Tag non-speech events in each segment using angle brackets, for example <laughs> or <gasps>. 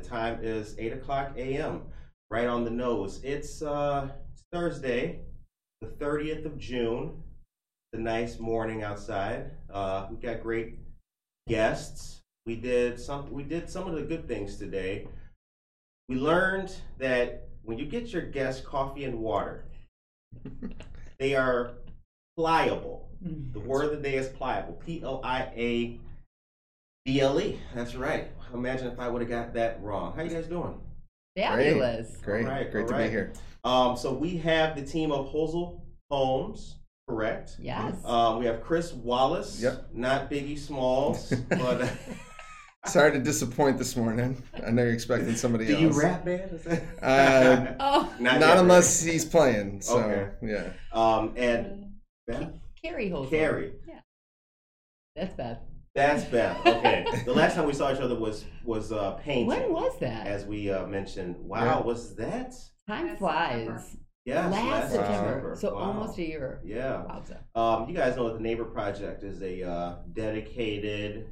The time is 8 o'clock a.m., right on the nose. It's uh, Thursday, the 30th of June. The nice morning outside. Uh, we got great guests. We did some. We did some of the good things today. We learned that when you get your guests coffee and water, <laughs> they are pliable. The word of the day is pliable. P L I A B L E. That's right. Imagine if I would have got that wrong. How you guys doing? Fabulous. Great, All right, great all to right. be here. Um, so we have the team of Holzer Homes, correct? Yes. Um, we have Chris Wallace. Yep. Not Biggie Smalls, <laughs> but uh, <laughs> Sorry to disappoint this morning. I know you're expecting somebody do else. you rap, man? <laughs> Uh, oh, not, Not, yet, unless he's playing. So Okay. yeah. Um, and Beth? Carrie Holzer. Carrie. Yeah. That's Beth. That's Beth. Okay. the last time we saw each other was was uh, painting. When was that? As we uh, mentioned. Wow, Yeah. was that? Time flies. September. Yes, last Wow. September. So Wow. almost a year. Yeah. Um, you guys know that the Neighbor Project is a uh, dedicated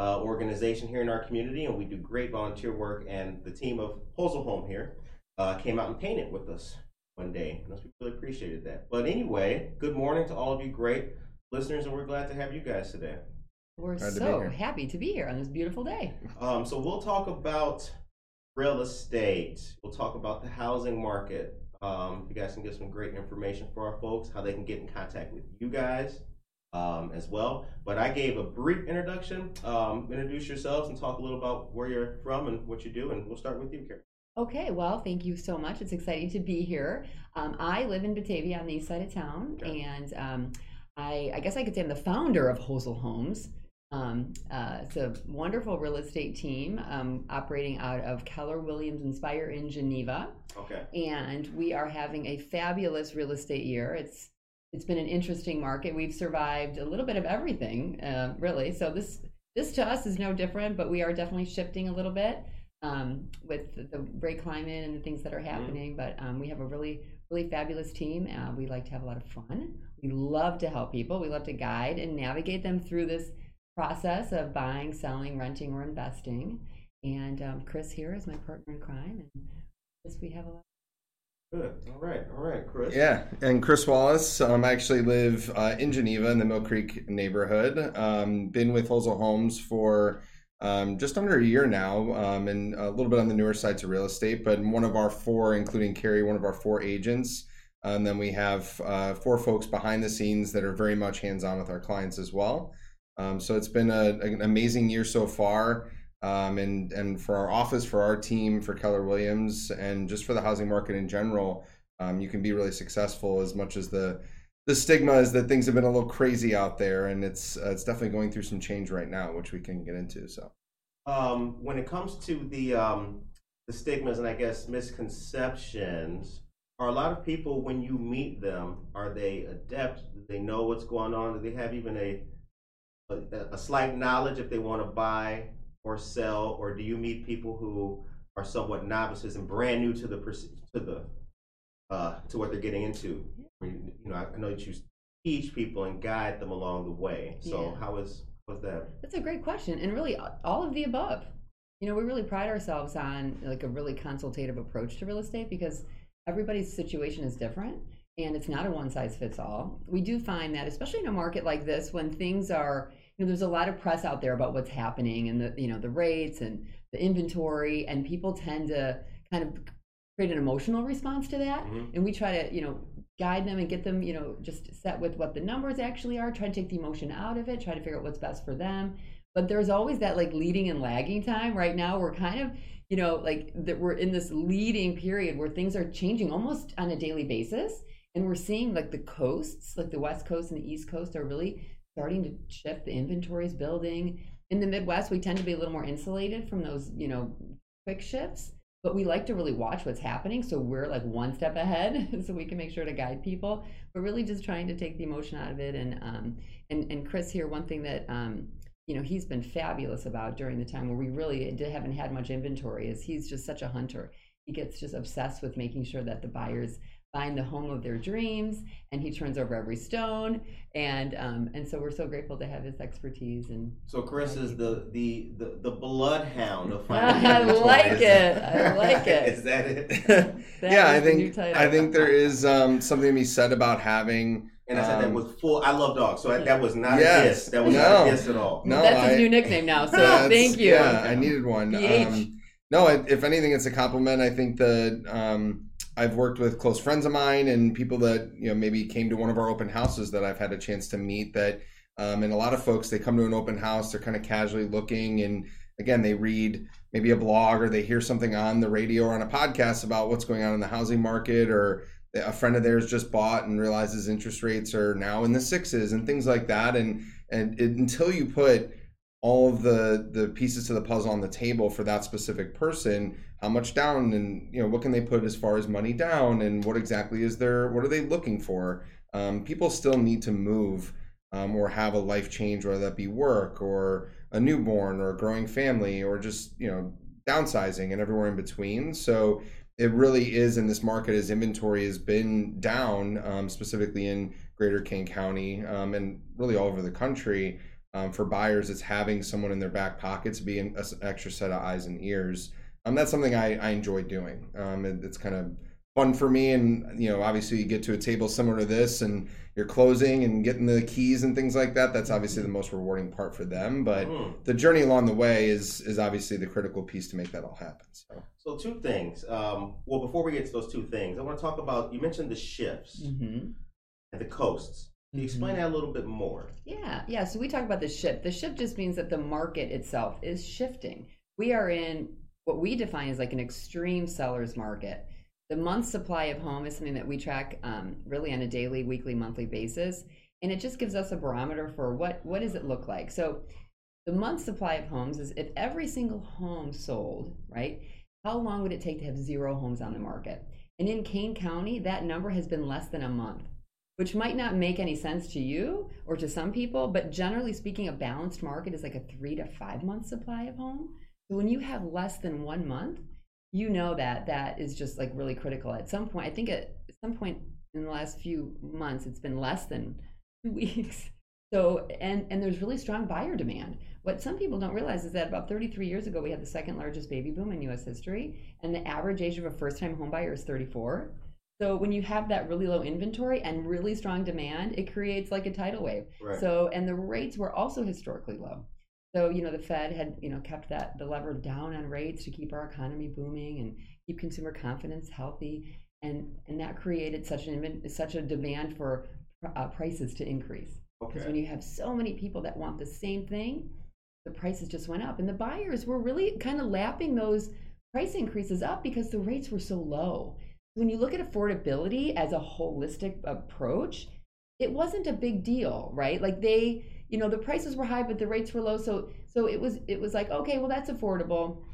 uh, organization here in our community, and we do great volunteer work. And the team of Holzer Home here uh, came out and painted with us one day. And we really appreciated that. But anyway, good morning to all of you great listeners, and we're glad to have you guys today. We're Glad so here. happy to be here on this beautiful day. Um, so we'll talk about real estate. We'll talk about the housing market. Um, you guys can get some great information for our folks, how they can get in contact with you guys um, as well. But I gave a brief introduction. Um, introduce yourselves and talk a little about where you're from and what you do. And we'll start with you, Karen. Okay, well, thank you so much. It's exciting to be here. Um, I live in Batavia on the east side of town, Okay. and um, I, I guess I could say I'm the founder of Holzer Homes. Um, uh, it's a wonderful real estate team um, operating out of Keller Williams Inspire in Geneva. Okay. and we are having a fabulous real estate year. It's it's been an interesting market. We've survived a little bit of everything, uh, really. So this this to us is no different, but we are definitely shifting a little bit um, with the, the great climate and the things that are happening. But um, we have a really really fabulous team. Uh, we like to have a lot of fun. We love to help people. We love to guide and navigate them through this process of buying, selling, renting, or investing. And um, Chris here is my partner in crime, and Chris, we have a lot. Good. All right. All right, Chris. Yeah, and Chris Wallace. Um, I actually live uh, in Geneva in the Mill Creek neighborhood. Um, been with Holzer Homes for um, just under a year now, um, and a little bit on the newer side of real estate. But one of our four, including Carrie, one of our four agents. And then we have uh, four folks behind the scenes that are very much hands on with our clients as well. Um, so it's been a, an amazing year so far. Um, and and for our office, for our team, for Keller Williams, and just for the housing market in general, um, you can be really successful. As much as the the stigma is that things have been a little crazy out there, and it's uh, it's definitely going through some change right now, which we can get into. So Um, when it comes to the um, the stigmas and I guess misconceptions, are a lot of people when you meet them are they adept? Do they know what's going on? Do they have even a a, a slight knowledge if they want to buy or sell, or do you meet people who are somewhat novices and brand new to the to the uh, to what they're getting into? You know, I I know that you teach people and guide them along the way. So Yeah. how is was that? That's a great question, and really all of the above. You know, we really pride ourselves on like a really consultative approach to real estate because everybody's situation is different, and it's not a one size fits all. We do find that, especially in a market like this, when things are you know, there's a lot of press out there about what's happening and the, you know, the rates and the inventory, and people tend to kind of create an emotional response to that. Mhm. And we try to, you know, guide them and get them, you know, just set with what the numbers actually are, try to take the emotion out of it, try to figure out what's best for them. But there's always that like leading and lagging time. Right now, we're kind of, you know, like that we're in this leading period where things are changing almost on a daily basis. And we're seeing like the coasts, like the West Coast and the East Coast, are really starting to shift. The inventories building. In the Midwest, we tend to be a little more insulated from those, you know, quick shifts but we like to really watch what's happening so we're like one step ahead <laughs> so we can make sure to guide people but really just trying to take the emotion out of it and um and and chris here one thing that um you know he's been fabulous about during the time where we really haven't had much inventory is he's just such a hunter he gets just obsessed with making sure that the buyers find the home of their dreams and he turns over every stone and um and so we're so grateful to have his expertise and So Chris is the the the, the bloodhound of <laughs> finding I like Is it. I like it. <laughs> Is that it? <laughs> That yeah, I think. I think there is um, something to be said about having. And I said that um, was full. I love dogs, so that, that was not Yes. a diss. That was No. not a diss at all. No, that's his new nickname now so thank you Yeah, I needed one. No, if anything, it's a compliment. I think that um, I've worked with close friends of mine and people that you know maybe came to one of our open houses that I've had a chance to meet. That um, and a lot of folks they come to an open house, they're kind of casually looking, and again they read maybe a blog or they hear something on the radio or on a podcast about what's going on in the housing market or a friend of theirs just bought and realizes interest rates are now in the sixes and things like that and and it, until you put all of the the pieces to the puzzle on the table for that specific person how much down and you know what can they put as far as money down and what exactly is their what are they looking for? Um, people still need to move um, or have a life change whether that be work or a newborn or a growing family or just you know downsizing and everywhere in between. So it really is in this market as inventory has been down um, specifically in greater Kane County um, and really all over the country um, for buyers it's having someone in their back pockets be an extra set of eyes and ears um, that's something I, I enjoy doing um, it, it's kind of fun for me and you know obviously you get to a table similar to this and you're closing and getting the keys and things like that that's obviously the most rewarding part for them but Mm. the journey along the way is is obviously the critical piece to make that all happen so So two things. Um, well, before we get to those two things, I want to talk about. You mentioned the shifts hmm and the coasts. Can you explain that a little bit more? Yeah, yeah. So we talk about the shift. The shift just means that the market itself is shifting. We are in what we define as like an extreme seller's market. The month supply of home is something that we track um, really on a daily, weekly, monthly basis, and it just gives us a barometer for what what does it look like. So the month supply of homes is if every single home sold, right? How long would it take to have zero homes on the market? And in Kane County, that number has been less than a month which might not make any sense to you or to some people, but generally speaking, a balanced market is like a three to five month supply of home. So when you have less than one month, you know that that is just like really critical. At some point, I think at some point in the last few months, it's been less than <laughs> two weeks. So and and there's really strong buyer demand. What some people don't realize is that about 33 years ago, we had the second largest baby boom in U.S. history, and the average age of a first-time home buyer is 34. So when you have that really low inventory and really strong demand, it creates like a tidal wave. Right. So and the rates were also historically low. So you know the Fed had you know kept that the lever down on rates to keep our economy booming and keep consumer confidence healthy, and and that created such an such a demand for uh, prices to increase. Because Okay. when you have so many people that want the same thing, the prices just went up, and the buyers were really kind of lapping those price increases up because the rates were so low. When you look at affordability as a holistic approach, it wasn't a big deal, right? Like they, you know, the prices were high, but the rates were low, so so it was it was like okay, well that's affordable.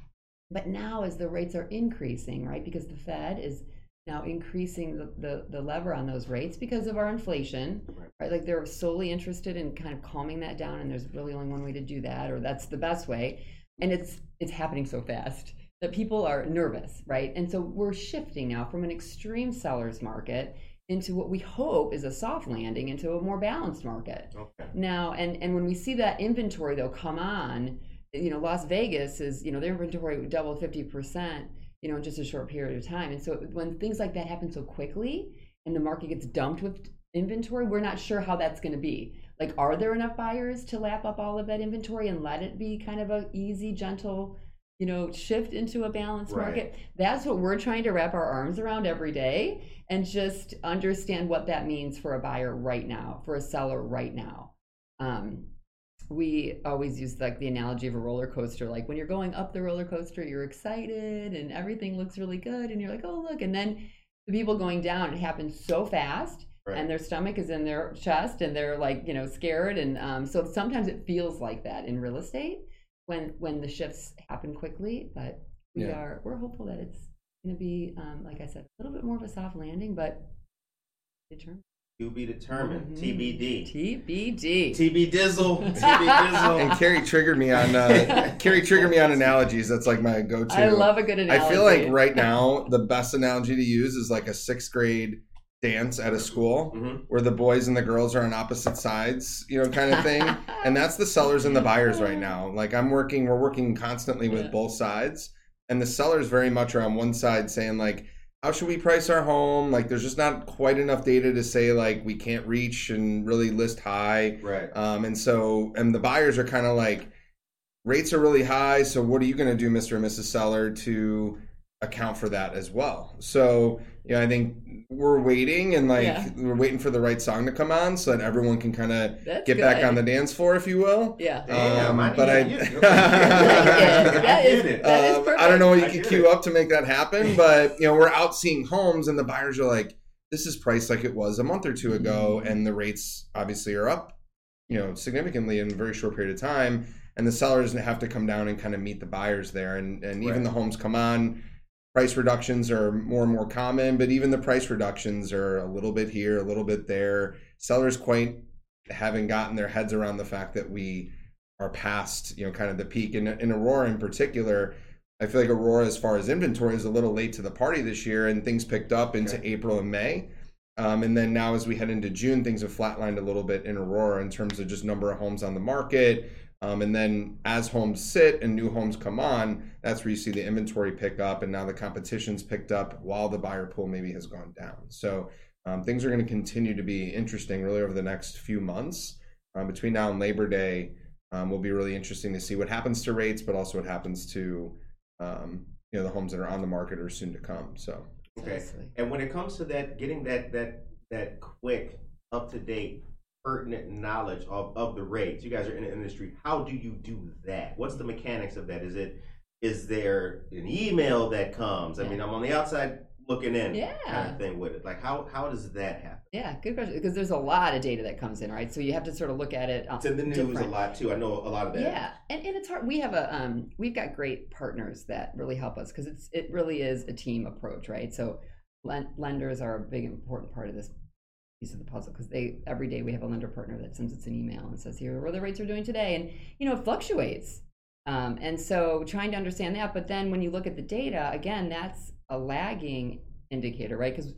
But now as the rates are increasing, right, because the Fed is now increasing the, the, the lever on those rates because of our inflation, Right. right? Like they're solely interested in kind of calming that down, and there's really only one way to do that, or that's the best way. And it's it's happening so fast that people are nervous, right? And so we're shifting now from an extreme seller's market into what we hope is a soft landing into a more balanced market Okay. now and and when we see that inventory though come on you know las vegas is you know their inventory doubled 50% you know in just a short period of time and so when things like that happen so quickly and the market gets dumped with inventory, we're not sure how that's going to be. Like, are there enough buyers to lap up all of that inventory and let it be kind of a easy, gentle, you know, shift into a balanced Right. market? That's what we're trying to wrap our arms around every day and just understand what that means for a buyer right now, for a seller right now. Um, we always use like the analogy of a roller coaster. Like when you're going up the roller coaster, you're excited and everything looks really good, and you're like, oh look, and then the people going down, it happens so fast, Right. and their stomach is in their chest, and they're like, you know, scared, and um, so sometimes it feels like that in real estate when when the shifts happen quickly. But we Yeah. are we're hopeful that it's going to be, um, like I said, a little bit more of a soft landing, but determined. To be determined. Mhm. TBD. TBD. TB Dizzle. <laughs> TB Dizzle. And Carrie triggered me on uh, <laughs> Carrie triggered me on analogies. That's like my go-to. I love a good analogy. I feel like right <laughs> now the best analogy to use is like a sixth grade dance at a school Mhm. where the boys and the girls are on opposite sides, you know, kind of thing. <laughs> and that's the sellers and the buyers right now. Like I'm working, we're working constantly with Yeah. both sides, and the sellers very much are on one side saying like, how should we price our home? Like there's just not quite enough data to say like we can't reach and really list high. Right. Um, and so, and the buyers are kind of like, rates are really high. So, what are you going to do, Mr. and Mrs. Seller, to account for that as well? So, you know, I think we're waiting and like Yeah. we're waiting for the right song to come on so that everyone can kind of That's get back on the dance floor, if you will. Yeah. Um, I but <laughs> I- need you. it. That is- get it. that is Um, perfect. I don't know what you I could get queue it. up to make that happen, <laughs> but you know, we're out seeing homes and the buyers are like, this is priced like it was a month or two ago, Mhm. and the rates obviously are up, you know, significantly in a very short period of time. And the sellers have to come down and kind of meet the buyers there. And and even the homes come on, price reductions are more and more common, but even the price reductions are a little bit here, a little bit there. Sellers quite haven't gotten their heads around the fact that we are past, you know, kind of the peak. In, in Aurora in particular, I feel like Aurora, as far as inventory, is a little late to the party this year, and things picked up into Okay. April and May. Um, and then now, as we head into June, things have flatlined a little bit in Aurora in terms of just number of homes on the market. Um, and then as homes sit and new homes come on, that's where you see the inventory pick up, and now the competition's picked up while the buyer pool maybe has gone down. So um, things are going to continue to be interesting really over the next few months. Um, between now and Labor Day, um, will be really interesting to see what happens to rates, but also what happens to um, you know the homes that are on the market or soon to come. So Okay. And when it comes to that, getting that that that quick, up to date, pertinent knowledge of of the rates, you guys are in the industry. How do you do that? What's the mechanics of that? Is it is there an email that comes? I mean, I'm on the outside looking in, Yeah. kind of thing with it. Like, how how does that happen? Yeah, good question. Because there's a lot of data that comes in, right? So you have to sort of look at it. It's in the news a lot too. I know a lot of that. Yeah, and, and it's hard. We have a um, we've got great partners that really help us because it's it really is a team approach, right? So lenders are a big important part of this piece of the puzzle because they every day we have a lender partner that sends us an email and says here are the rates are doing today, and you know it fluctuates. Um, and so trying to understand that, but then when you look at the data, again, that's a lagging indicator, right? Because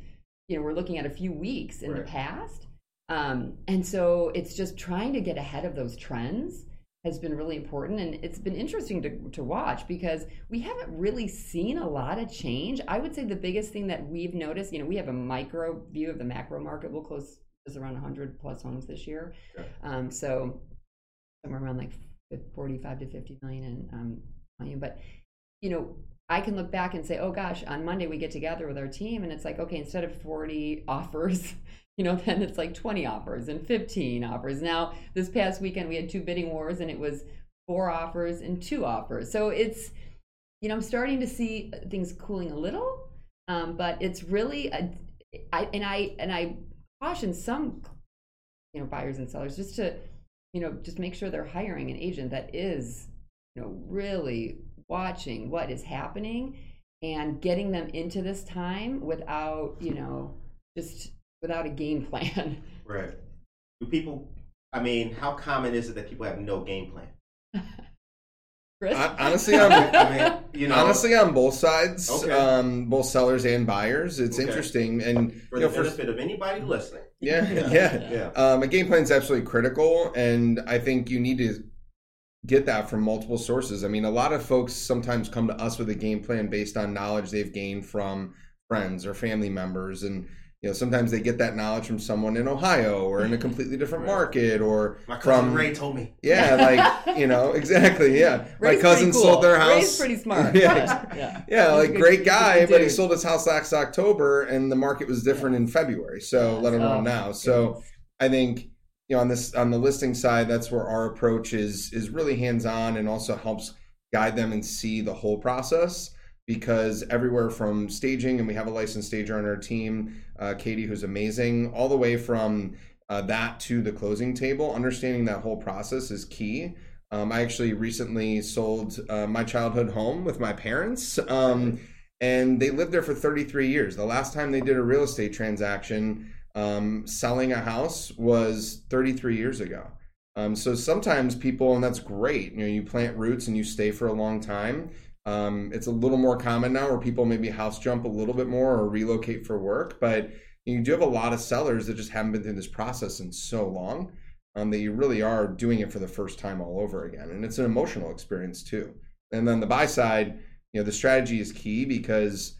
you know we're looking at a few weeks in the past, um, and so it's just trying to get ahead of those trends has been really important and it's been interesting to, to watch because we haven't really seen a lot of change. I would say the biggest thing that we've noticed you know we have a micro view of the macro market. We'll close is around 100 plus homes this year. Okay. um, so somewhere around like 45 to 50 million in um, volume. But you know i can look back and say oh gosh on monday we get together with our team and it's like okay instead of 40 offers <laughs> you know then it's like 20 offers and 15 offers. Now this past weekend we had two bidding wars and it was four offers and two offers. So it's you know i'm starting to see things cooling a little um, but it's really a, I, and i and i caution some you know buyers and sellers just to you know just make sure they're hiring an agent that is you know really watching what is happening and getting them into this time without you know just without a game <laughs> plan Right. Do people? I mean, how common is it that people have no game plan? Chris? Honestly, I'm- <laughs> I mean, you know, honestly, on both sides, Okay. um, both sellers and buyers, it's Okay. interesting. And for you the know, for benefit of anybody listening. yeah, <laughs> yeah. Yeah. Um, a game plan is absolutely critical, and I think you need to get that from multiple sources. I mean, a lot of folks sometimes come to us with a game plan based on knowledge they've gained from friends or family members, and you know sometimes they get that knowledge from someone in Ohio or in a <laughs> completely different Right. market or My cousin from Ray told me. yeah, <laughs> like you know exactly yeah. Ray's My cousin cool. sold their house. Ray's pretty <laughs> smart. Yeah. yeah. yeah. Yeah, He's a like good- great guy, good but he sold his house last October, and the market was different in February. So Yes. let alone Oh, now. So goodness. I think you know on this on the listing side, that's where our approach is is really hands on and also helps guide them and see the whole process. Because everywhere from staging, and we have a licensed stager on our team, uh, Katie, who's amazing, all the way from uh, that to the closing table. Understanding that whole process is key. Um, I actually recently sold uh, my childhood home with my parents, um, and they lived there for 33 years. The last time they did a real estate transaction, um, selling a house, was 33 years ago. Um, so sometimes people, and that's great. You know, you plant roots and you stay for a long time. Um, it's a little more common now where people maybe house jump a little bit more or relocate for work, but you do have a lot of sellers that just haven't been through this process in so long um, that you really are doing it for the first time all over again. And it's an emotional experience too. And then the buy side, you know, the strategy is key because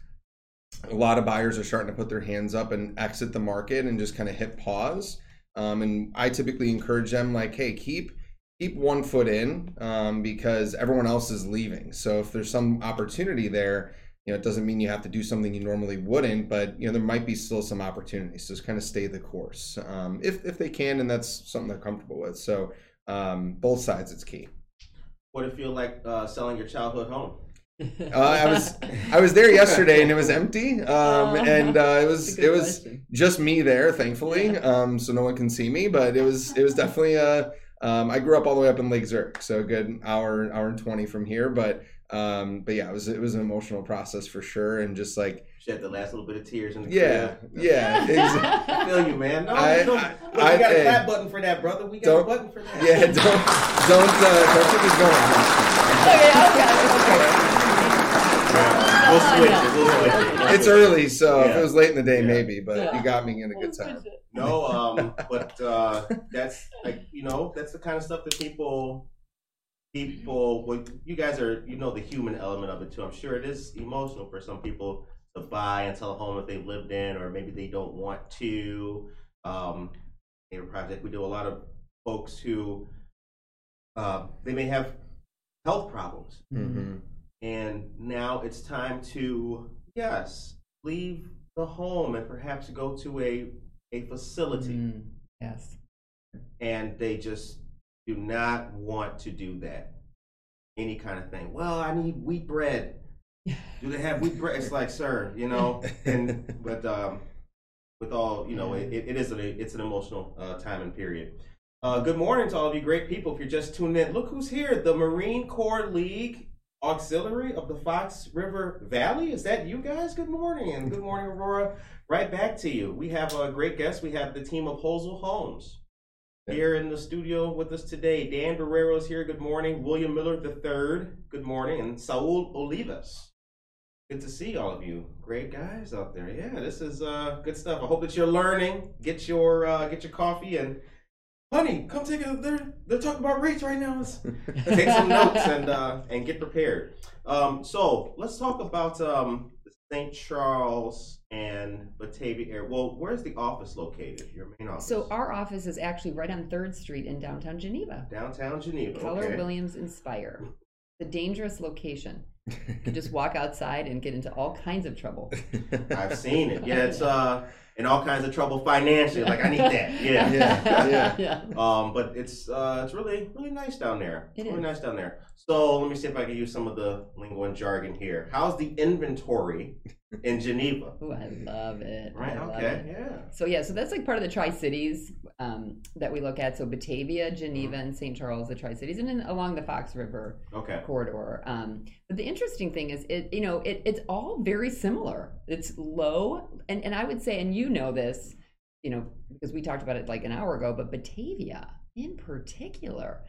a lot of buyers are starting to put their hands up and exit the market and just kind of hit pause. Um, and I typically encourage them like, hey, keep keep one foot in um, because everyone else is leaving. So if there's some opportunity there, you know, it doesn't mean you have to do something you normally wouldn't, but you know, there might be still some opportunities. So just kind of stay the course um, if if they can, and that's something they're comfortable with. So um, both sides, it's key. What if you feel like uh, selling your childhood home? <laughs> Uh, I was I was there yesterday and it was empty, um, Oh, and uh, it was it was question. just me there, thankfully, um, so no one can see me. But it was it was definitely a. Um, I grew up all the way up in Lake Zurich, so a good hour hour and twenty from here. But um, but yeah, it was it was an emotional process for sure, and just like Shed the last little bit of tears in the yeah crib. yeah exactly. <laughs> I feel you, man. No, I- no, I- look, I- we got hey. a fat button for that, brother. We got a Don't- button for that. Yeah, don't don't uh, don't keep it going. <laughs> okay, okay, okay. We'll <laughs> switch it. We'll switch it. It's early, so if it was late in the day, Yeah. maybe. But Yeah. you got me in a good time. No, um, but uh, that's like you know that's the kind of stuff that people people well you guys are you know the human element of it too. I'm sure it is emotional for some people to buy and sell a home that they've lived in or maybe they don't want to. Um, a project we do a lot of folks who uh, they may have health problems hmm and now it's time to yes leave the home and perhaps go to a a facility. Mm, yes. and they just do not want to do that. Any kind of thing. Well i need wheat bread. Do they have wheat bread? It's like sir you know? And but um with all you know it, it is a it's an emotional uh, time and period. Uh, good morning to all of you great people if you're just tuning in. Look who's here. The marine corps league auxiliary of the fox river valley. Is that you guys? Good morning. Good morning aurora. Right back to you. We have a great guest. We have the team of Holzer homes here in the studio with us today. Dan Barrero is here. Good morning. William miller III good morning. And saul olivas. Good to see all of you. Great guys out there. Yeah, this is uh, good stuff. I hope that you're learning. Get your uh, get your coffee and honey, come take a. They're they're talking about rates right now. <laughs> Take some notes and uh, and get prepared. Um, so let's talk about um, St. Charles and Batavia area. Well, where's the office located? Your main office. So our office is actually right on Third Street in downtown Geneva. downtown Geneva. Keller okay. Williams Inspire. The dangerous location. You can just walk outside and get into all kinds of trouble. <laughs> I've seen it. Yeah, it's uh in all kinds of trouble financially. Like I need that. <laughs> Yeah. Yeah, yeah. <laughs> yeah. Um, but it's uh, it's really really nice down there. It really is. nice down there. So let me see if I can use some of the lingo and jargon here. How's the inventory in Geneva? Ooh, I love it. Right. Love Okay. it. Yeah. So yeah, so that's like part of the Tri Cities um, that we look at. So Batavia, Geneva, Mm-hmm. and St. Charles, the Tri Cities, and then along the Fox River Okay. corridor. Um, but the interesting thing is, it you know, it, it's all very similar. It's low, and and I would say, and you know this, you know, because we talked about it like an hour ago. But Batavia, in particular,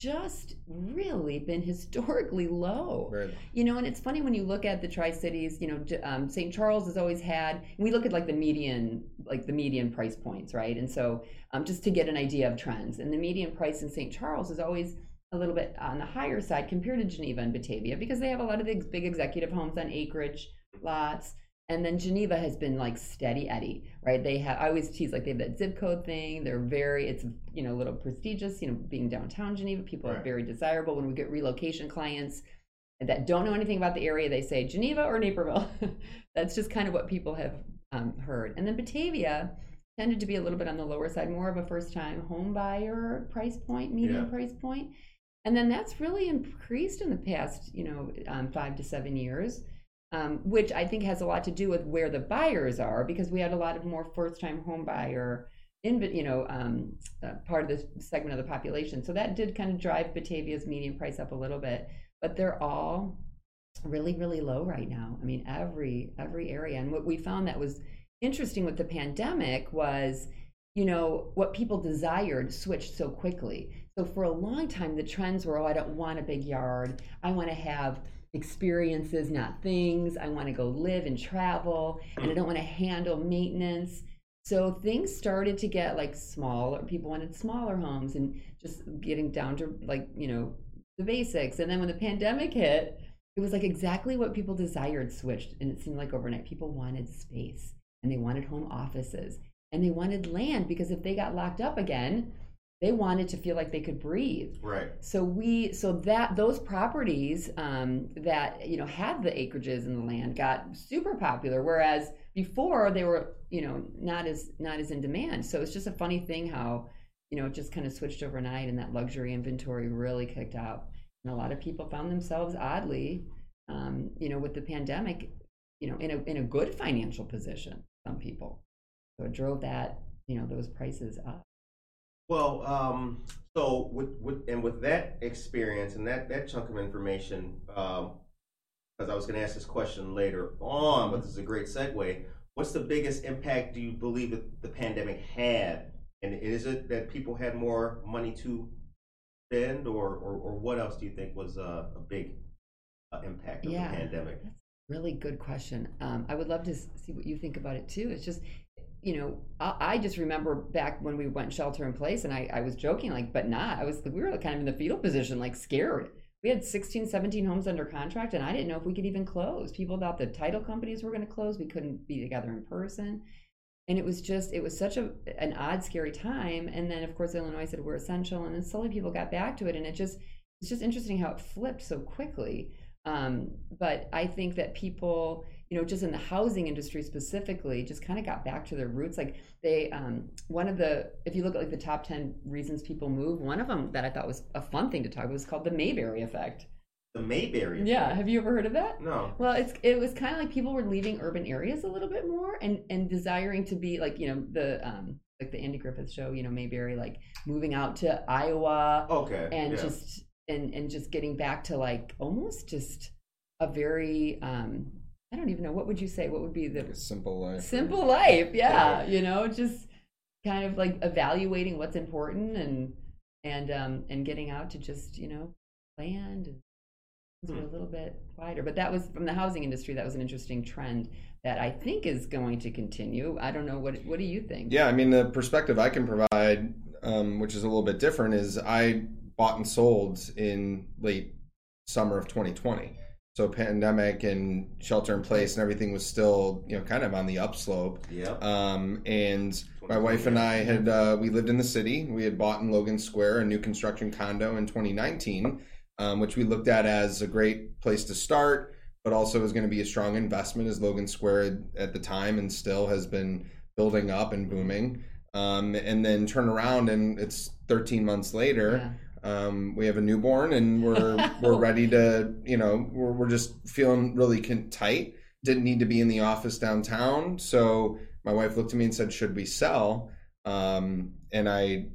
just really been historically low. Low. You know, and it's funny when you look at the Tri Cities. You know, um, St. Charles has always had. We look at like the median, like the median price points, right? And so, um, just to get an idea of trends, and the median price in St. Charles is always a little bit on the higher side compared to Geneva and Batavia because they have a lot of the big executive homes on acreage lots. And then Geneva has been like steady Eddie, right? They have I always tease like they have that zip code thing. They're very it's you know a little prestigious, you know, being downtown Geneva. People are very desirable. When we get relocation clients that don't know anything about the area, they say Geneva or Naperville. <laughs> That's just kind of what people have um, heard. And then Batavia tended to be a little bit on the lower side, more of a first time home buyer price point, medium Yeah. price point. And then that's really increased in the past, you know, um, five to seven years, um, which I think has a lot to do with where the buyers are, because we had a lot of more first-time home buyer, in you know, um, uh, part of this segment of the population. So that did kind of drive Batavia's median price up a little bit, but they're all really, really low right now. I mean, every every area, and what we found that was interesting with the pandemic was you know what people desired switched so quickly so for a long time the trends were oh i don't want a big yard i want to have experiences not things. I want to go live and travel and i don't want to handle maintenance. So things started to get like smaller people wanted smaller homes and just getting down to like you know the basics. And then when the pandemic hit it was like exactly what people desired switched and it seemed like overnight. People wanted space and they wanted home offices and they wanted land because if they got locked up again they wanted to feel like they could breathe. Right. so we so that those properties um, that you know had the acreages and the land got super popular whereas before they were you know not as not as in demand. So it's just a funny thing how you know it just kind of switched overnight and that luxury inventory really kicked out. And a lot of people found themselves oddly um, you know with the pandemic you know in a in a good financial position some people. So it drove that you know those prices up Well, um, so with, with and with that experience and that that chunk of information, because I was going to ask this question later on, but this is a great segue. What's the biggest impact do you believe that the pandemic had, and is it that people had more money to spend, or or, or what else do you think was a, a big uh, impact of Yeah. the pandemic? Yeah really good question. Um, I would love to see what you think about it too. It's just, you know, I, I just remember back when we went shelter in place, and I, I was joking, like, but not. I was, we were kind of in the fetal position, like scared. We had 16, 17 homes under contract, and I didn't know if we could even close. People thought the title companies were going to close. We couldn't be together in person. And it was just, it was such a an odd, scary time. And then, of course, Illinois said we're essential, and then slowly people got back to it, and it just, it's just interesting how it flipped so quickly. Um, but I think that people, you know, just in the housing industry specifically, just kind of got back to their roots. Like they, um, one of the, if you look at like the top 10 reasons people move, one of them that I thought was a fun thing to talk about was called the Mayberry effect. The Mayberry. Yeah. Have you ever heard of that? No. Well, it's it was kind of like people were leaving urban areas a little bit more and and desiring to be like you know the um like the Andy Griffith show, you know Mayberry, like moving out to Iowa Okay. and yeah. just and and just getting back to like almost just a very um I don't even know what would you say what would be the simple life. simple life yeah you know just kind of like evaluating what's important and and um and getting out to just you know land and Hmm. a little bit quieter but that was from the housing industry that was an interesting trend that I think is going to continue I don't know what what do you think Yeah, I mean the perspective I can provide, um, which is a little bit different, is I bought and sold in late summer of 2020. So pandemic and shelter in place and everything was still, you know, kind of on the upslope. Yep. Um, and my wife and I had uh, we lived in the city. We had bought in Logan Square a new construction condo in 2019, um, which we looked at as a great place to start, but also was going to be a strong investment as Logan Square at the time and still has been building up and booming. Um, and then turn around and it's 13 months later. Yeah. Um, we have a newborn and we're <laughs> we're ready to you know we're we're just feeling really tight. Didn't need to be in the office downtown, so my wife looked at me and said, "Should we sell?" Um, and I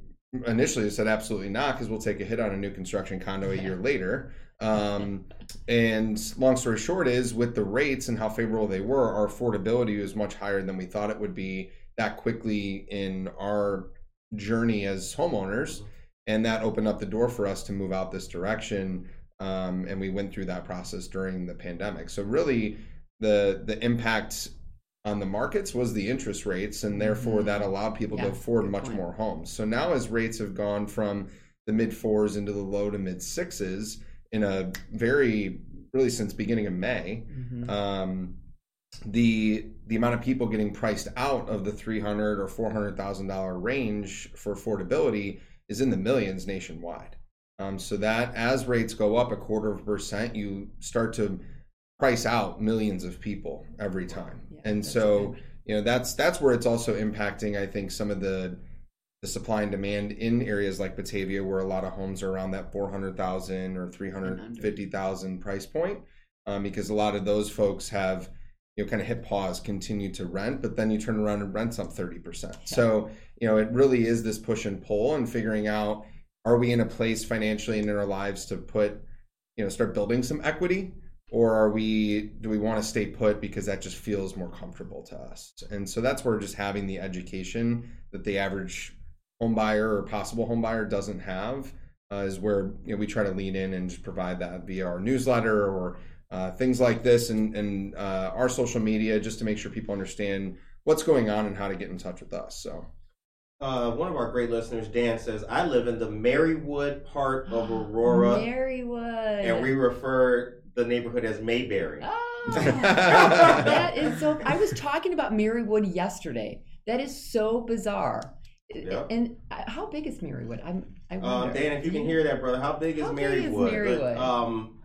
initially said, "Absolutely not," because we'll take a hit on a new construction condo a year later. Um, and long story short is, with the rates and how favorable they were, our affordability was much higher than we thought it would be that quickly in our journey as homeowners and that opened up the door for us to move out this direction um, and we went through that process during the pandemic so really the the impact on the markets was the interest rates and therefore Mhm. that allowed people Yeah, to afford much point. more homes so now as rates have gone from the mid fours into the low to mid sixes in a very really since beginning of may Mhm. um, the the amount of people getting priced out of the three hundred or four hundred thousand dollar range for affordability is in the millions nationwide. Um, so that as rates go up a quarter of a percent, you start to price out millions of people every time, Yeah, and so good. you know that's that's where it's also impacting. I think some of the the supply and demand in areas like Batavia, where a lot of homes are around that four hundred thousand or three hundred fifty thousand price point, um, because a lot of those folks have you know kind of hit pause, continue to rent, but then you turn around and rent up thirty percent. So you know it really is this push and pull and figuring out are we in a place financially and in our lives to put you know start building some equity? Or are we do we want to stay put because that just feels more comfortable to us? And so that's where just having the education that the average home buyer or possible home buyer doesn't have uh, is where you know, we try to lean in and just provide that via our newsletter or uh, things like this and, and uh, our social media just to make sure people understand what's going on and how to get in touch with us so Uh, one of our great listeners, Dan, says, I live in the Marywood part of <gasps> Aurora, Marywood. and we refer the neighborhood as Mayberry. Oh, <laughs> that is so. I was talking about Marywood yesterday. That is so bizarre. Yeah. And uh, how big is Marywood? I'm. I Um, wonder. Dan, if you Do can hear that, brother, how big is How big is Marywood? Marywood? But, um,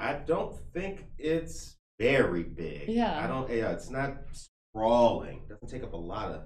I don't think it's very big. Yeah. I don't. Yeah, it's not sprawling. It Doesn't take up a lot of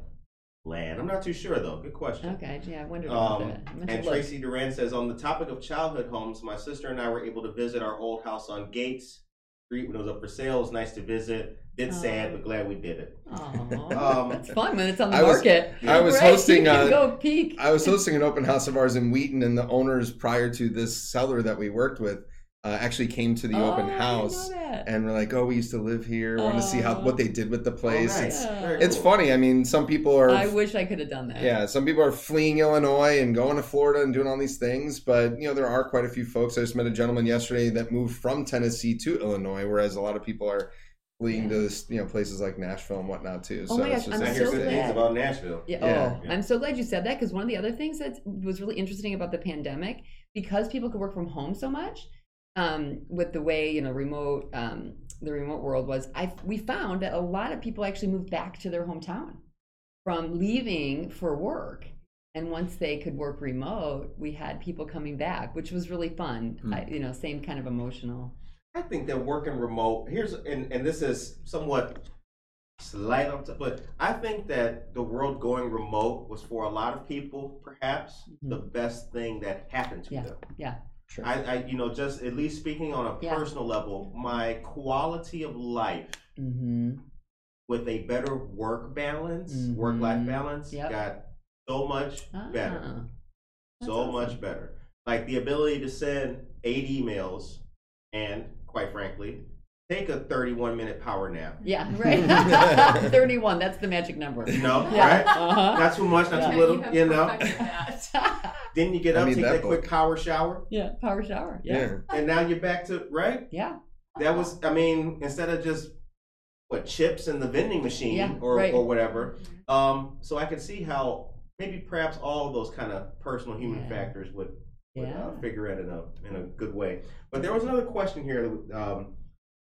land. I'm not too sure though. Good question. Okay, yeah, I wondered about Um, that. I meant and look. Tracy Duran says, on the topic of childhood homes, my sister and I were able to visit our old house on Gates Street when it was up for sale. It was nice to visit. Bit sad, but glad we did it. Aw, Um, that's fun when it's on the I was- market. I was Right, hosting, <laughs> You can uh, go peek. I was hosting an open house of ours in Wheaton, and the owners prior to this seller that we worked with uh, actually came to the Oh, open house and we're like, "Oh, we used to live here. Want to see how what they did with the place." Oh, It's. Yeah. It's funny. I mean, some people are I wish I could have done that. yeah, some people are fleeing Illinois and going to Florida and doing all these things, but you know there are quite a few folks. I just met a gentleman yesterday that moved from Tennessee to Illinois, whereas a lot of people are fleeing to this, you know places like Nashville and whatnot too. Oh so my it's gosh, just I'm so hear things glad. about Nashville. Yeah, Yeah. oh, I'm so glad you said that because one of the other things that was really interesting about the pandemic, because people could work from home so much, um, with the way you know remote um, the remote world was, I we found that a lot of people actually moved back to their hometown from leaving for work. And once they could work remote, we had people coming back, which was really fun. Hmm. I, you know, same kind of emotional. I think that working remote here's and and this is somewhat slight on top, but I think that the world going remote was for a lot of people perhaps the best thing that happened to Yeah. them. Yeah. Sure. I, I you know just at least speaking on a Yeah. personal level, my quality of life Mm-hmm. with a better work balance, work life balance, Yep. got so much better. Ah, that's so awesome. much better. Like the ability to send eight emails and, quite frankly, take a 31 minute power nap. Yeah, <laughs> right. <laughs> 31, that's the magic number. No, Yeah. right? Uh-huh. Not too much, not Yeah. too little, have you know. perfected that. <laughs> Then you get I up, need take that that quick power shower, yeah, power shower. Yeah. Yeah. and now you're back to, right? Yeah. That was, I mean, instead of just, what, chips in the vending machine Yeah, or, right. or whatever. Um, so I could see how maybe perhaps all of those kind of personal human Yeah. factors would would Yeah. uh, figure it in a in a good way. But there was another question here. that, Um,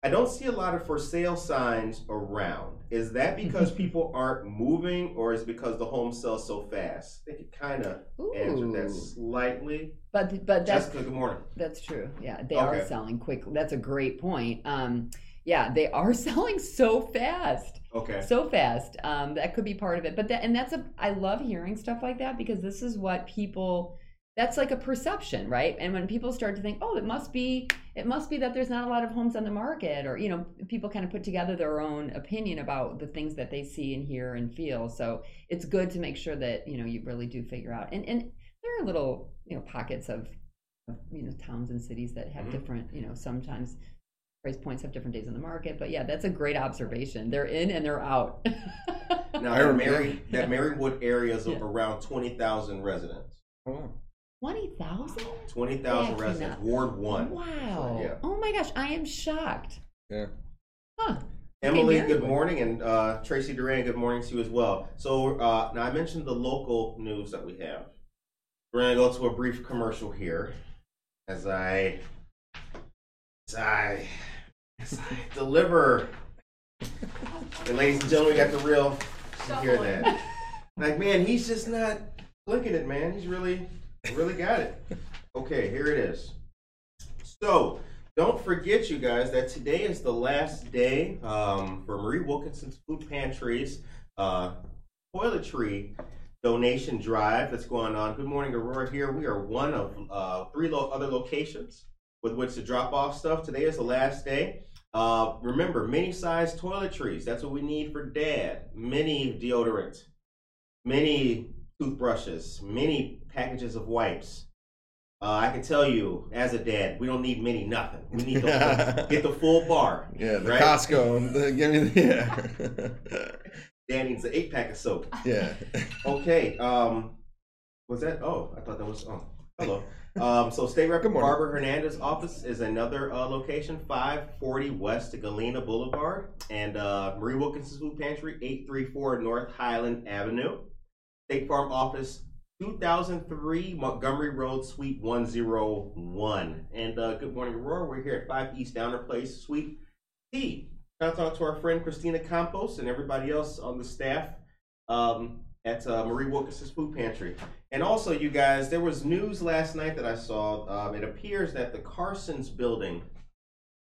I don't see a lot of for sale signs around. Is that because people aren't moving, or is it because the home sells so fast? I think you kind of answered that slightly. But but that's Jessica, good morning. that's true. Yeah, they are selling quickly. That's a great point. Um, yeah, they are <laughs> selling so fast, Okay. so fast. Um, that could be part of it. But that and that's a I love hearing stuff like that because this is what people. That's like a perception, right? And when people start to think, oh, it must be, it must be that there's not a lot of homes on the market, or you know, people kind of put together their own opinion about the things that they see and hear and feel. So it's good to make sure that you know you really do figure out. And and there are little you know pockets of, of you know towns and cities that have Mhm. different you know sometimes price points have different days on the market. But yeah, that's a great observation. They're in and they're out. Now I that Mary that <laughs> Marywood area is Yeah. around twenty thousand residents. Oh, wow. Twenty thousand. Twenty thousand That residents. cannot- Ward one. Wow. Yeah. Oh my gosh, I am shocked. Yeah. Huh. Emily, Marywood. good morning, and uh, Tracy Duran, good morning to you as well. So uh, now I mentioned the local news that we have. We're gonna go to a brief commercial here, as I, as I, as I <laughs> deliver And ladies and gentlemen, we got the real. You hear that? Like, man, he's just not flicking it, man. He's really, really got it. Okay, here it is. So, don't forget, you guys, that today is the last day um, for Marie Wilkinson's Food Pantry's uh, toiletry donation drive that's going on. Good morning, Aurora. Here we are one of uh, three lo- other locations with which to drop off stuff. Today is the last day. Uh, remember, mini sized toiletries. That's what we need for dad. Mini deodorant, mini toothbrushes, mini packages of wipes. Uh, I can tell you, as a dad, we don't need many nothing. We need to <laughs> get the full bar. Yeah, the right? Costco. The, give me the, yeah. <laughs> Dad needs an eight pack of soap. yeah. Okay. Um, was that? Oh, I thought that was. Oh, hello. Um, so State Rep <laughs> Good morning. Barbara Hernandez office is another uh, location, 540 West Galena Boulevard, and uh, Marie Wilkinson's Food Pantry, 834 North Highland Avenue. State Farm office, 2003 Montgomery Road, Suite 101. And uh, good morning, Aurora. We're here at 5 East Downer Place, Suite T. Shout out to our friend Christina Campos and everybody else on the staff. Um, at uh, Marie Wilkinson's Food Pantry. And also, you guys, there was news last night that I saw. Um, it appears that the Carson's building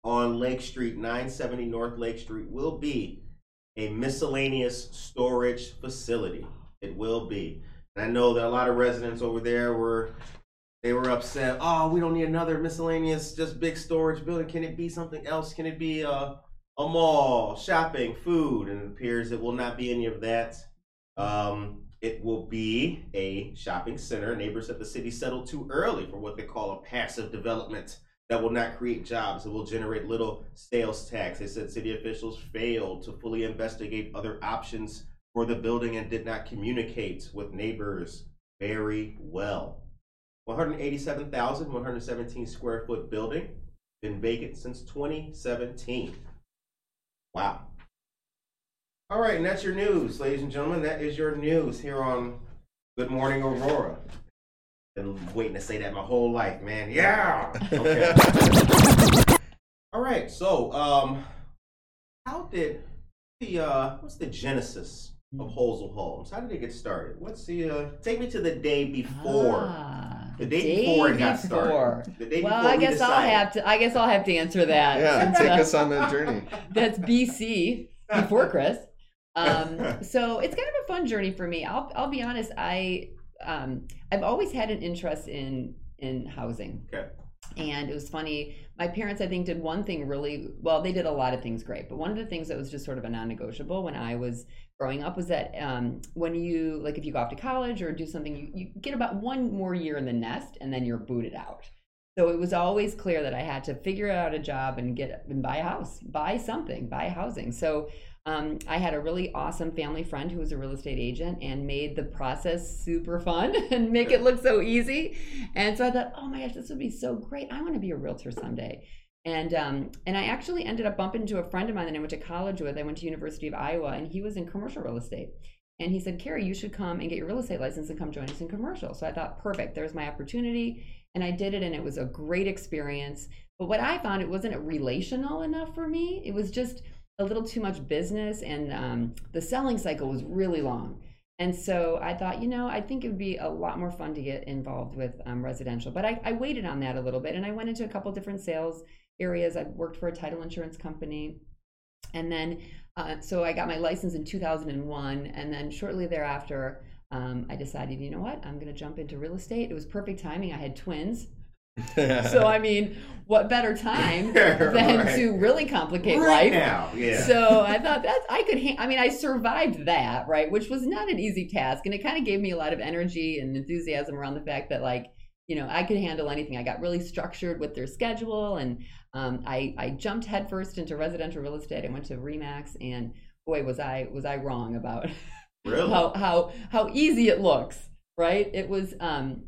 on Lake Street, 970 North Lake Street, will be a miscellaneous storage facility. It will be. And I know that a lot of residents over there were they were upset. Oh, we don't need another miscellaneous, just big storage building. Can it be something else? Can it be a, a mall, shopping, food? And it appears it will not be any of that. Um, it will be a shopping center. Neighbors at the city settled too early for what they call a passive development that will not create jobs. It will generate little sales tax. They said city officials failed to fully investigate other options for the building and did not communicate with neighbors very well. 187,117 square foot building, been vacant since 2017. Wow. All right, and that's your news, ladies and gentlemen. That is your news here on Good Morning Aurora. Been waiting to say that my whole life, man. Yeah. Okay. <laughs> All right. So, um, how did the uh, what's the genesis of Holzer Homes? How did it get started? What's the uh, take me to the day before? Ah, The day before it got started. The day well, before I we guess I'll have to. I guess I'll have to answer that. Yeah, <laughs> take uh, us on that journey. <laughs> That's BC before Chris. Um, <laughs> so it's kind of a fun journey for me. I'll I'll be honest. I um, I've always had an interest in in housing. Okay. And it was funny. My parents, I think, did one thing really well. They did a lot of things great, but one of the things that was just sort of a non-negotiable when I was growing up was that um, when you like if you go off to college or do something, you, you get about one more year in the nest, and then you're booted out. So it was always clear that I had to figure out a job and get and buy a house, buy something, buy housing. So um, I had a really awesome family friend who was a real estate agent and made the process super fun <laughs> and make it look so easy. And so I thought, oh my gosh, this would be so great. I want to be a realtor someday. And um, and I actually ended up bumping into a friend of mine that I went to college with. I went to University of Iowa, and he was in commercial real estate. And he said, Carrie, you should come and get your real estate license and come join us in commercial. So I thought, perfect, there's my opportunity. And I did it, and it was a great experience. But what I found, it wasn't relational enough for me. It was just a little too much business, and um, the selling cycle was really long. And so I thought, you know, I think it would be a lot more fun to get involved with um, residential. But I, I waited on that a little bit, and I went into a couple different sales areas. I worked for a title insurance company, and then uh, so I got my license in 2001, and then shortly thereafter, um, I decided, you know what, I'm going to jump into real estate. It was perfect timing. I had twins, <laughs> so I mean, what better time <laughs> than Right. to really complicate right life? now, yeah. So I thought that I could. Ha- I mean, I survived that, right? Which was not an easy task, and it kind of gave me a lot of energy and enthusiasm around the fact that, like, you know, I could handle anything. I got really structured with their schedule, and um, I I jumped headfirst into residential real estate. I went to Remax, and boy, was I was I wrong about <laughs> really? how how how easy it looks, right? It was um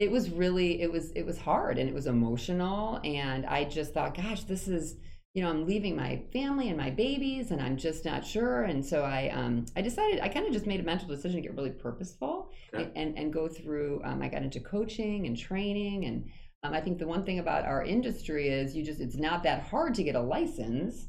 it was really it was it was hard and it was emotional and I just thought, gosh, this is you know, I'm leaving my family and my babies and I'm just not sure. And so I um I decided I kind of just made a mental decision to get really purposeful Okay. and, and go through um, I got into coaching and training and um, I think the one thing about our industry is you just it's not that hard to get a license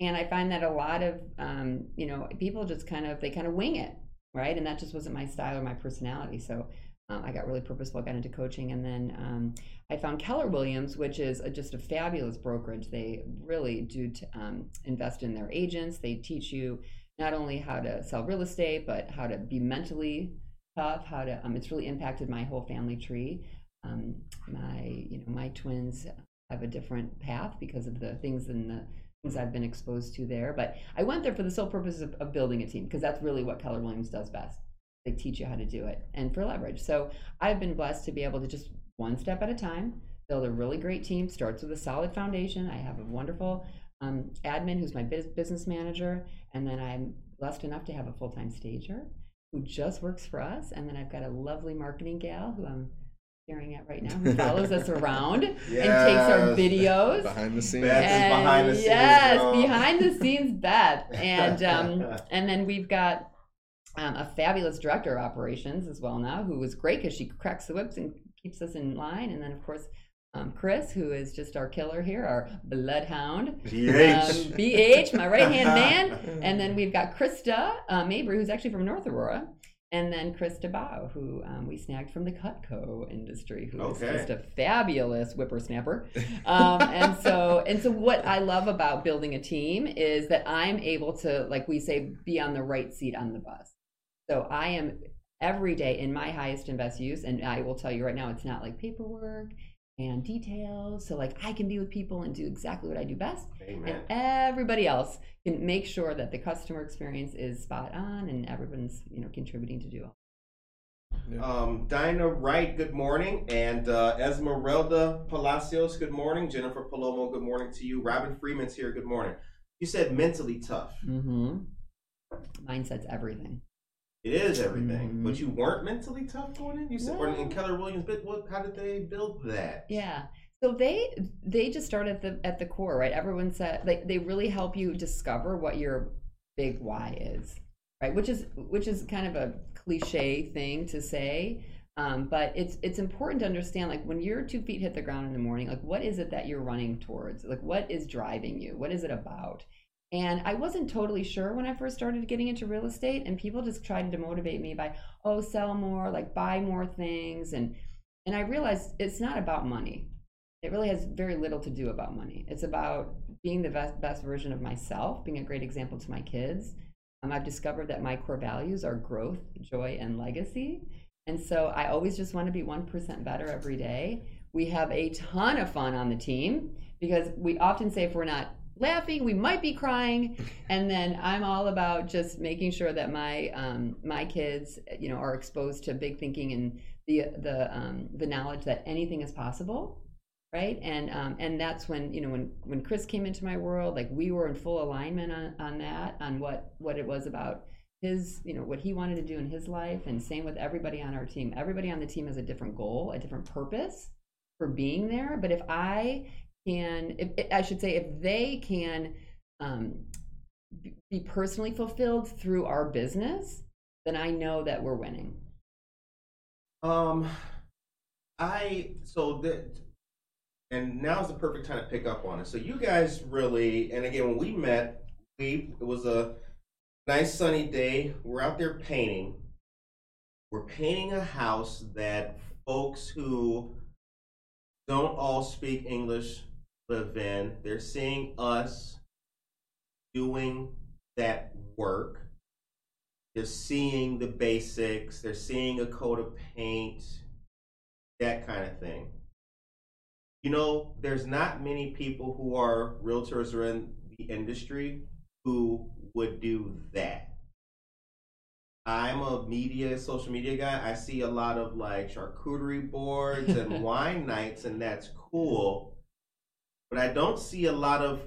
and I find that a lot of um, you know people just kind of they kind of wing it, right? And that just wasn't my style or my personality. So um, I got really purposeful, got into coaching, and then um, I found Keller Williams, which is a, just a fabulous brokerage. They really do t- um, invest in their agents. They teach you not only how to sell real estate, but how to be mentally tough. How to um, it's really impacted my whole family tree. Um, my you know my twins have a different path because of the things and the things I've been exposed to there. But I went there for the sole purpose of, of building a team because that's really what Keller Williams does best they teach you how to do it and for leverage. So I've been blessed to be able to just one step at a time build a really great team. Starts with a solid foundation. I have a wonderful um, admin who's my biz- business manager, and then I'm blessed enough to have a full time stager who just works for us, and then I've got a lovely marketing gal who I'm staring at right now who follows us around <laughs> and takes our videos. behind the scenes. Beth behind the scenes, Yes, girl. behind the scenes, Beth, and um, <laughs> and then we've got um, a fabulous director of operations as well now, who was great because she cracks the whips and keeps us in line. And then of course, um, Chris, who is just our killer here, our bloodhound. BH. Um, BH, my right hand <laughs> man. And then we've got Krista uh, Mabry, who's actually from North Aurora. And then Krista Bao, who um, we snagged from the Cutco industry, who is Okay. just a fabulous whippersnapper. Um, and so, and so, what I love about building a team is that I'm able to, like we say, be on the right seat on the bus. So I am every day in my highest and best use, and I will tell you right now, it's not like paperwork and details. So like I can be with people and do exactly what I do best Amen. and everybody else can make sure that the customer experience is spot on and everyone's you know contributing to do it. Um, Dinah Wright, good morning. And uh, Esmeralda Palacios, good morning. Jennifer Palomo, good morning to you. Robin Freeman's here, good morning. You said mentally tough. Mm-hmm. Mindset's everything. It is everything. Mhm. But you weren't mentally tough going in? You said, or in Keller Williams, but what, how did they build that? Yeah. So they they just start at the at the core, right? Everyone said like they really help you discover what your big why is, right? Which is which is kind of a cliche thing to say, um, but it's it's important to understand like when your two feet hit the ground in the morning, like what is it that you're running towards? Like what is driving you? What is it about? And I wasn't totally sure when I first started getting into real estate, and people just tried to motivate me by, oh, sell more, like buy more things, and and I realized it's not about money. It really has very little to do about money. It's about being the best, best version of myself, being a great example to my kids. Um, I've discovered that my core values are growth, joy, and legacy. And so I always just want to be 1% better every day. We have a ton of fun on the team because we often say if we're not laughing, we might be crying. And then I'm all about just making sure that my um, my kids, you know, are exposed to big thinking and the the um, the knowledge that anything is possible right and um, and that's when you know when when chris came into my world like we were in full alignment on on that on what what it was about his you know what he wanted to do in his life and same with everybody on our team everybody on the team has a different goal a different purpose for being there but if i can if, i should say if they can um, be- personally fulfilled through our business then i know that we're winning Um, I so that, and now's the perfect time to pick up on it. So you guys really, and again, when we met, we it was a nice sunny day. We're out there painting. We're painting a house that folks who don't all speak English live in. They're seeing us doing that work. They're seeing the basics. They're seeing a coat of paint, that kind of thing. You know, there's not many people who are realtors or in the industry who would do that. I'm a media, social media guy. I see a lot of like charcuterie boards and <laughs> wine nights, and that's cool. But I don't see a lot of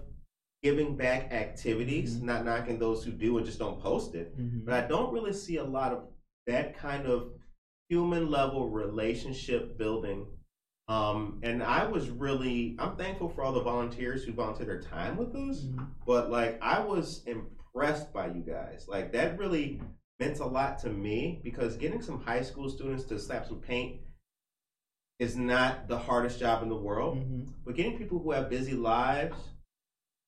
giving back activities, mm-hmm. not knocking those who do and just don't post it. Mm-hmm. But I don't really see a lot of that kind of human level relationship building. Um, and I was really, I'm thankful for all the volunteers who volunteer their time with us. Mm-hmm. But like, I was impressed by you guys. Like, that really meant a lot to me because getting some high school students to slap some paint is not the hardest job in the world. Mm-hmm. But getting people who have busy lives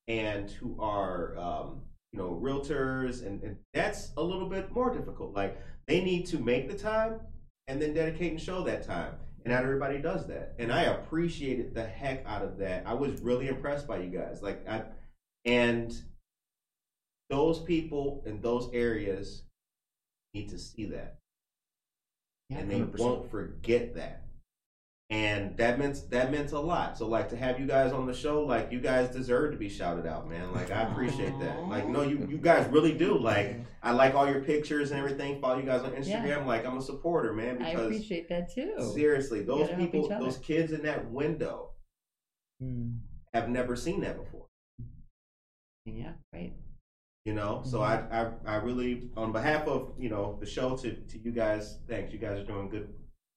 and who are um, you know realtors, and, and that's a little bit more difficult. Like they need to make the time and then dedicate and show that time. And not everybody does that. And I appreciated the heck out of that. I was really impressed by you guys. Like I and those people in those areas need to see that. Yeah, and they 100%. won't forget that. And that meant that meant a lot. So like to have you guys on the show, like you guys deserve to be shouted out, man. Like I appreciate that. Like no, you you guys really do. Like I like all your pictures and everything. Follow you guys on Instagram. Yeah. Like I'm a supporter, man. Because I appreciate that too. seriously, those people, those kids in that window Mm. have never seen that before. Yeah, right. You know, so I, I I really on behalf of you know the show to to you guys, thanks. You guys are doing good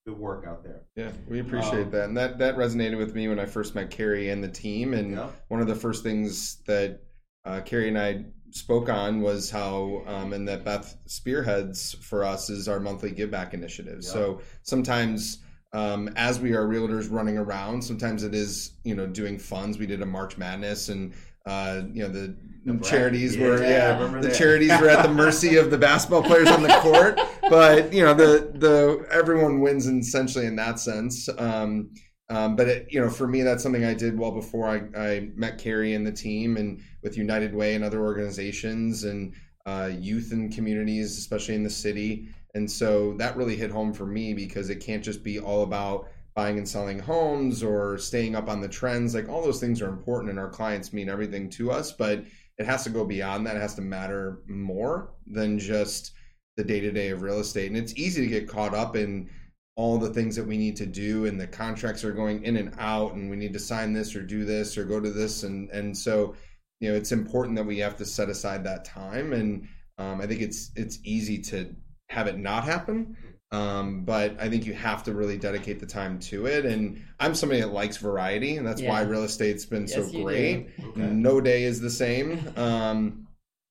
good work out there. Yeah, we appreciate Um, that, and that that resonated with me when I first met Carrie and the team. And Yeah. one of the first things that uh, Carrie and I spoke on was how, um, and that Beth spearheads for us is our monthly give back initiative. Yeah. So sometimes. Um, as we are realtors running around, sometimes it is you know doing funds. We did a March Madness, and uh, you know the The charities Yeah, were I yeah the that. charities were at the mercy of the basketball players on the <laughs> court. But you know the the everyone wins essentially in that sense. Um, um, but it, you know for me that's something i did well before i, I met carrie and the team and with united way and other organizations and uh, youth and communities especially in the city. And so that really hit home for me because it can't just be all about buying and selling homes or staying up on the trends. Like all those things are important and our clients mean everything to us but it has to go beyond that. It has to matter more than just the day to day of real estate. And it's easy to get caught up in all the things that we need to do and the contracts are going in and out and we need to sign this or do this or go to this. And and so you know it's important that we have to set aside that time. And um, I think it's it's easy to have it not happen um, but I think you have to really dedicate the time to it. And I'm somebody that likes variety and that's why real estate's been Yes, so great. Okay. no day is the same. Um,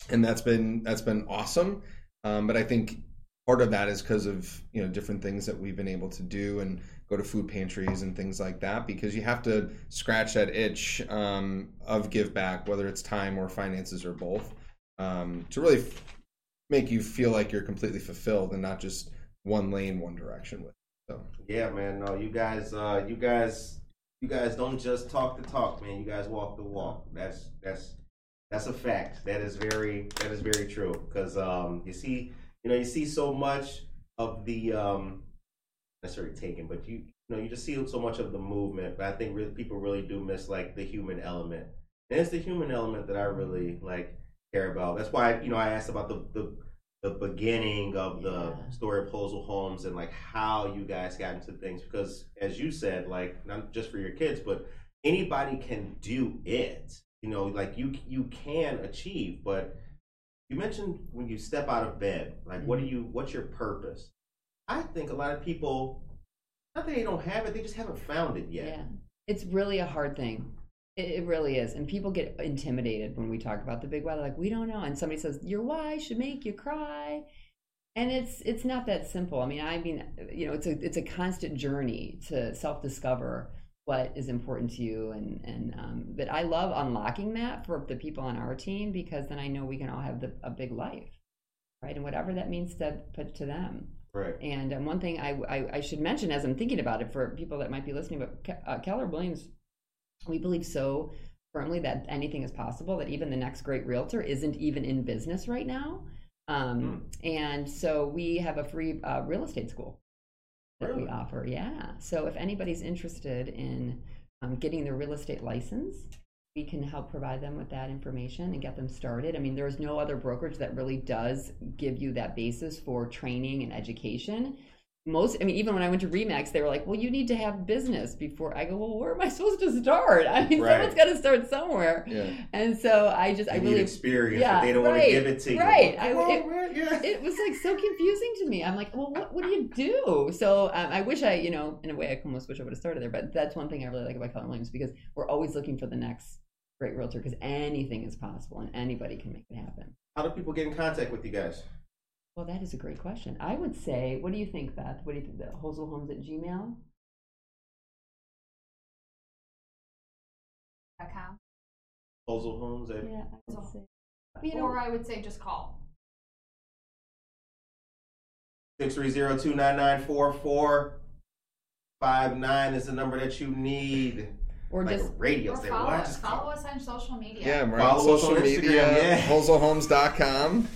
and that's been that's been awesome. Um, but i think part of that is because of you know different things that we've been able to do and go to food pantries and things like that because you have to scratch that itch um, of give back whether it's time or finances or both um, to really f- make you feel like you're completely fulfilled and not just one lane one direction with so Yeah, man. No, you guys, uh, you guys, you guys don't just talk the talk, man. You guys walk the walk. That's that's that's a fact. That is very that is very true. Because um, you see, you know, you see so much of the um, necessarily taken, but you you know, you just see so much of the movement. But I think really, people really do miss like the human element. And it's the human element that I really like care about. That's why you know I asked about the the the beginning of the Yeah. story of Holzer Homes and like how you guys got into things because as you said, like not just for your kids, but anybody can do it. You know, like you you can achieve, but you mentioned when you step out of bed, like what do Mm-hmm. you what's your purpose? I think a lot of people not that they don't have it, they just haven't found it yet. Yeah. It's really a hard thing. It, really is. And people get intimidated when we talk about the big why. They're like, we don't know. And somebody says, your why should make you cry. And it's it's not that simple. I mean, I mean, you know, it's a it's a constant journey to self discover what is important to you and and um, but I love unlocking that for the people on our team because then I know we can all have the, a big life, right? And whatever that means to put to them. Right. And um, one thing I, I, I should mention as I'm thinking about it for people that might be listening, but Ke- uh, Keller Williams, we believe so firmly that anything is possible, that even the next great realtor isn't even in business right now. Um, And so we have a free uh, real estate school that we offer. Yeah. So if anybody's interested in um, getting their real estate license, we can help provide them with that information and get them started. I mean, there's no other brokerage that really does give you that basis for training and education. Most, I mean, even when I went to Remax, they were like, "Well, you need to have business before." I go, "Well, where am I supposed to start? <laughs> I mean, Right. someone's got to start somewhere." yeah And so I just, I You need really, experience, yeah, but they don't want to give it to you. right. I- Come on, it- yeah. it was like so confusing to me. I'm like, well, what, what do you do? So um, I wish I, you know, in a way, I almost wish I would have started there. But that's one thing I really like about Keller Williams because we're always looking for the next great realtor because anything is possible and anybody can make it happen. How do people get in contact with you guys? Well, that is a great question. I would say, what do you think, Beth? What do you think? The Holzer Homes at Gmail? com. Holzer Homes at Yeah, I would say. You know, or I would say just call. 630-299-4459 is the number that you need. Or like just radio Or station. follow Why us. Follow call? us on social media. Yeah, we're Follow on us on social Instagram, media, yeah. holzerhomes.com,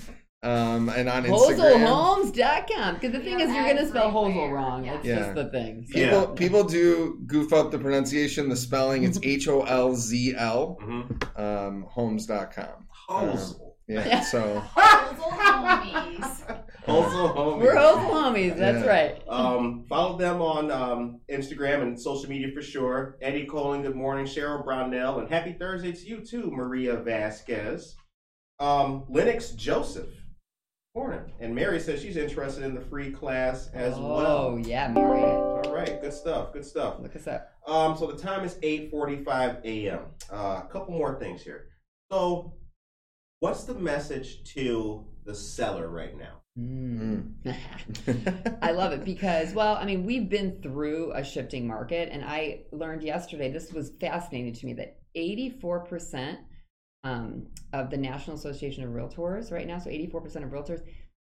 um, and on Instagram. HolzerHomes.com. Because the thing Yeah, is, you're going to spell everywhere. Holzer wrong. Yeah. That's Yeah. just the thing. So- People, Yeah. people do goof up the pronunciation, the spelling. It's <laughs> H O L Z L, Mhm. um, homes.com. Holzer. Yeah, <laughs> so Holzer homies. Holzer Homies. We're Holzer Homies. That's Yeah. right. Um, follow them on um, Instagram and social media for sure. Eddie Colin, good morning. Cheryl Brownell, and happy Thursday to you too, Maria Vasquez. Um, Lennox Joseph, morning. And Mary says she's interested in the free class as oh, well. Oh yeah, Mary. All right, good stuff. Good stuff. Look us up. Um, so the time is 8:45 a.m. Uh, a couple more things here. So, what's the message to the seller right now? Mm. <laughs> I love it because, well, I mean, we've been through a shifting market, and I learned yesterday, this was fascinating to me, that 84% um, of the National Association of Realtors right now, so 84% of realtors,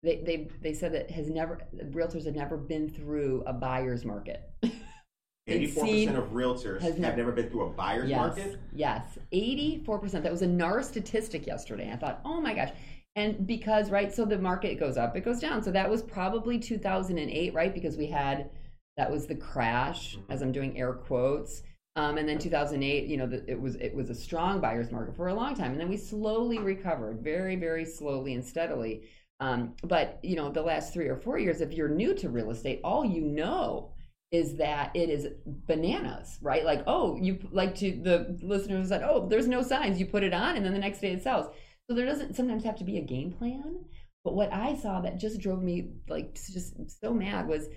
they, they, they said that has never, realtors have never been through a buyer's market. <laughs> 84% seen- of realtors have never- never been through a buyer's yes, market. Yes, 84%. That was a NAR statistic yesterday. I thought, oh my gosh. And because, right, so the market goes up, it goes down. So that was probably 2008, right? Because we had, that was the crash, Mhm. as I'm doing air quotes. Um, and then 2008, you know, the, it was it was a strong buyer's market for a long time, and then we slowly recovered, very very slowly and steadily. Um, but you know, the last three or four years, if you're new to real estate, all you know is that it is bananas, right? Like, oh, you like to the listeners said, oh, there's no signs. You put it on, and then the next day it sells. So there doesn't sometimes have to be a game plan. But what I saw that just drove me like just so mad was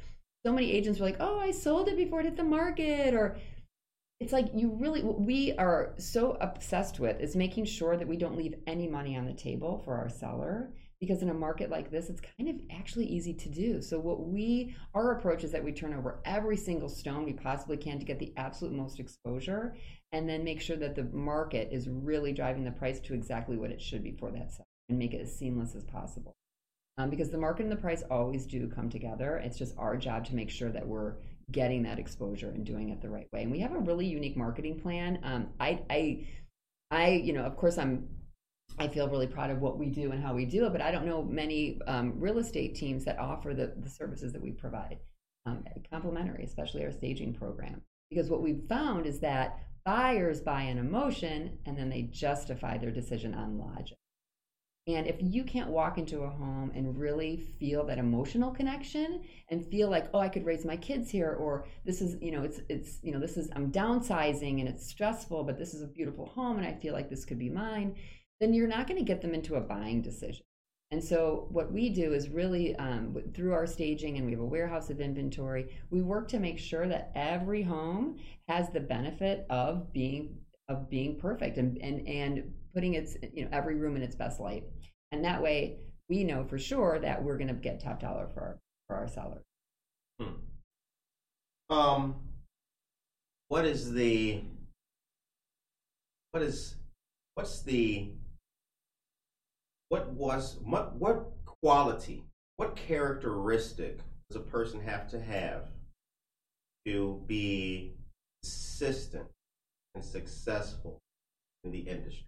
so many agents were like, oh, I sold it before it hit the market, or it's like you really what we are so obsessed with is making sure that we don't leave any money on the table for our seller because in a market like this it's kind of actually easy to do. So what we our approach is that we turn over every single stone we possibly can to get the absolute most exposure and then make sure that the market is really driving the price to exactly what it should be for that seller and make it as seamless as possible. Um, because the market and the price always do come together. It's just our job to make sure that we're getting that exposure and doing it the right way and we have a really unique marketing plan um, i i i you know of course i'm I feel really proud of what we do and how we do it, but I don't know many um, real estate teams that offer the, the services that we provide, um, complimentary, especially our staging program. Because what we've found is that buyers buy an emotion and then they justify their decision on logic. And if you can't walk into a home and really feel that emotional connection and feel like, oh, I could raise my kids here, or this is, you know, it's, it's, you know, this is, I'm downsizing and it's stressful, but this is a beautiful home and I feel like this could be mine, then you're not going to get them into a buying decision. And so, what we do is really um, through our staging, and we have a warehouse of inventory. We work to make sure that every home has the benefit of being of being perfect and and and putting its you know every room in its best light. And that way, we know for sure that we're going to get top dollar for our for our sellers. Um, what is the what is what's the what was what what quality what characteristic does a person have to have to be consistent and successful in the industry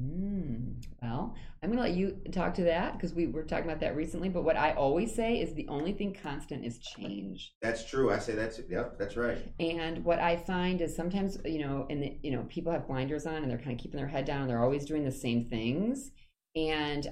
Mm, well, I'm going to let you talk to that because we were talking about that recently. But what I always say is the only thing constant is change. that's true i say that's yep that's right And what I find is sometimes, you know, and the, you know, people have blinders on and they're kind of keeping their head down and they're always doing the same things. And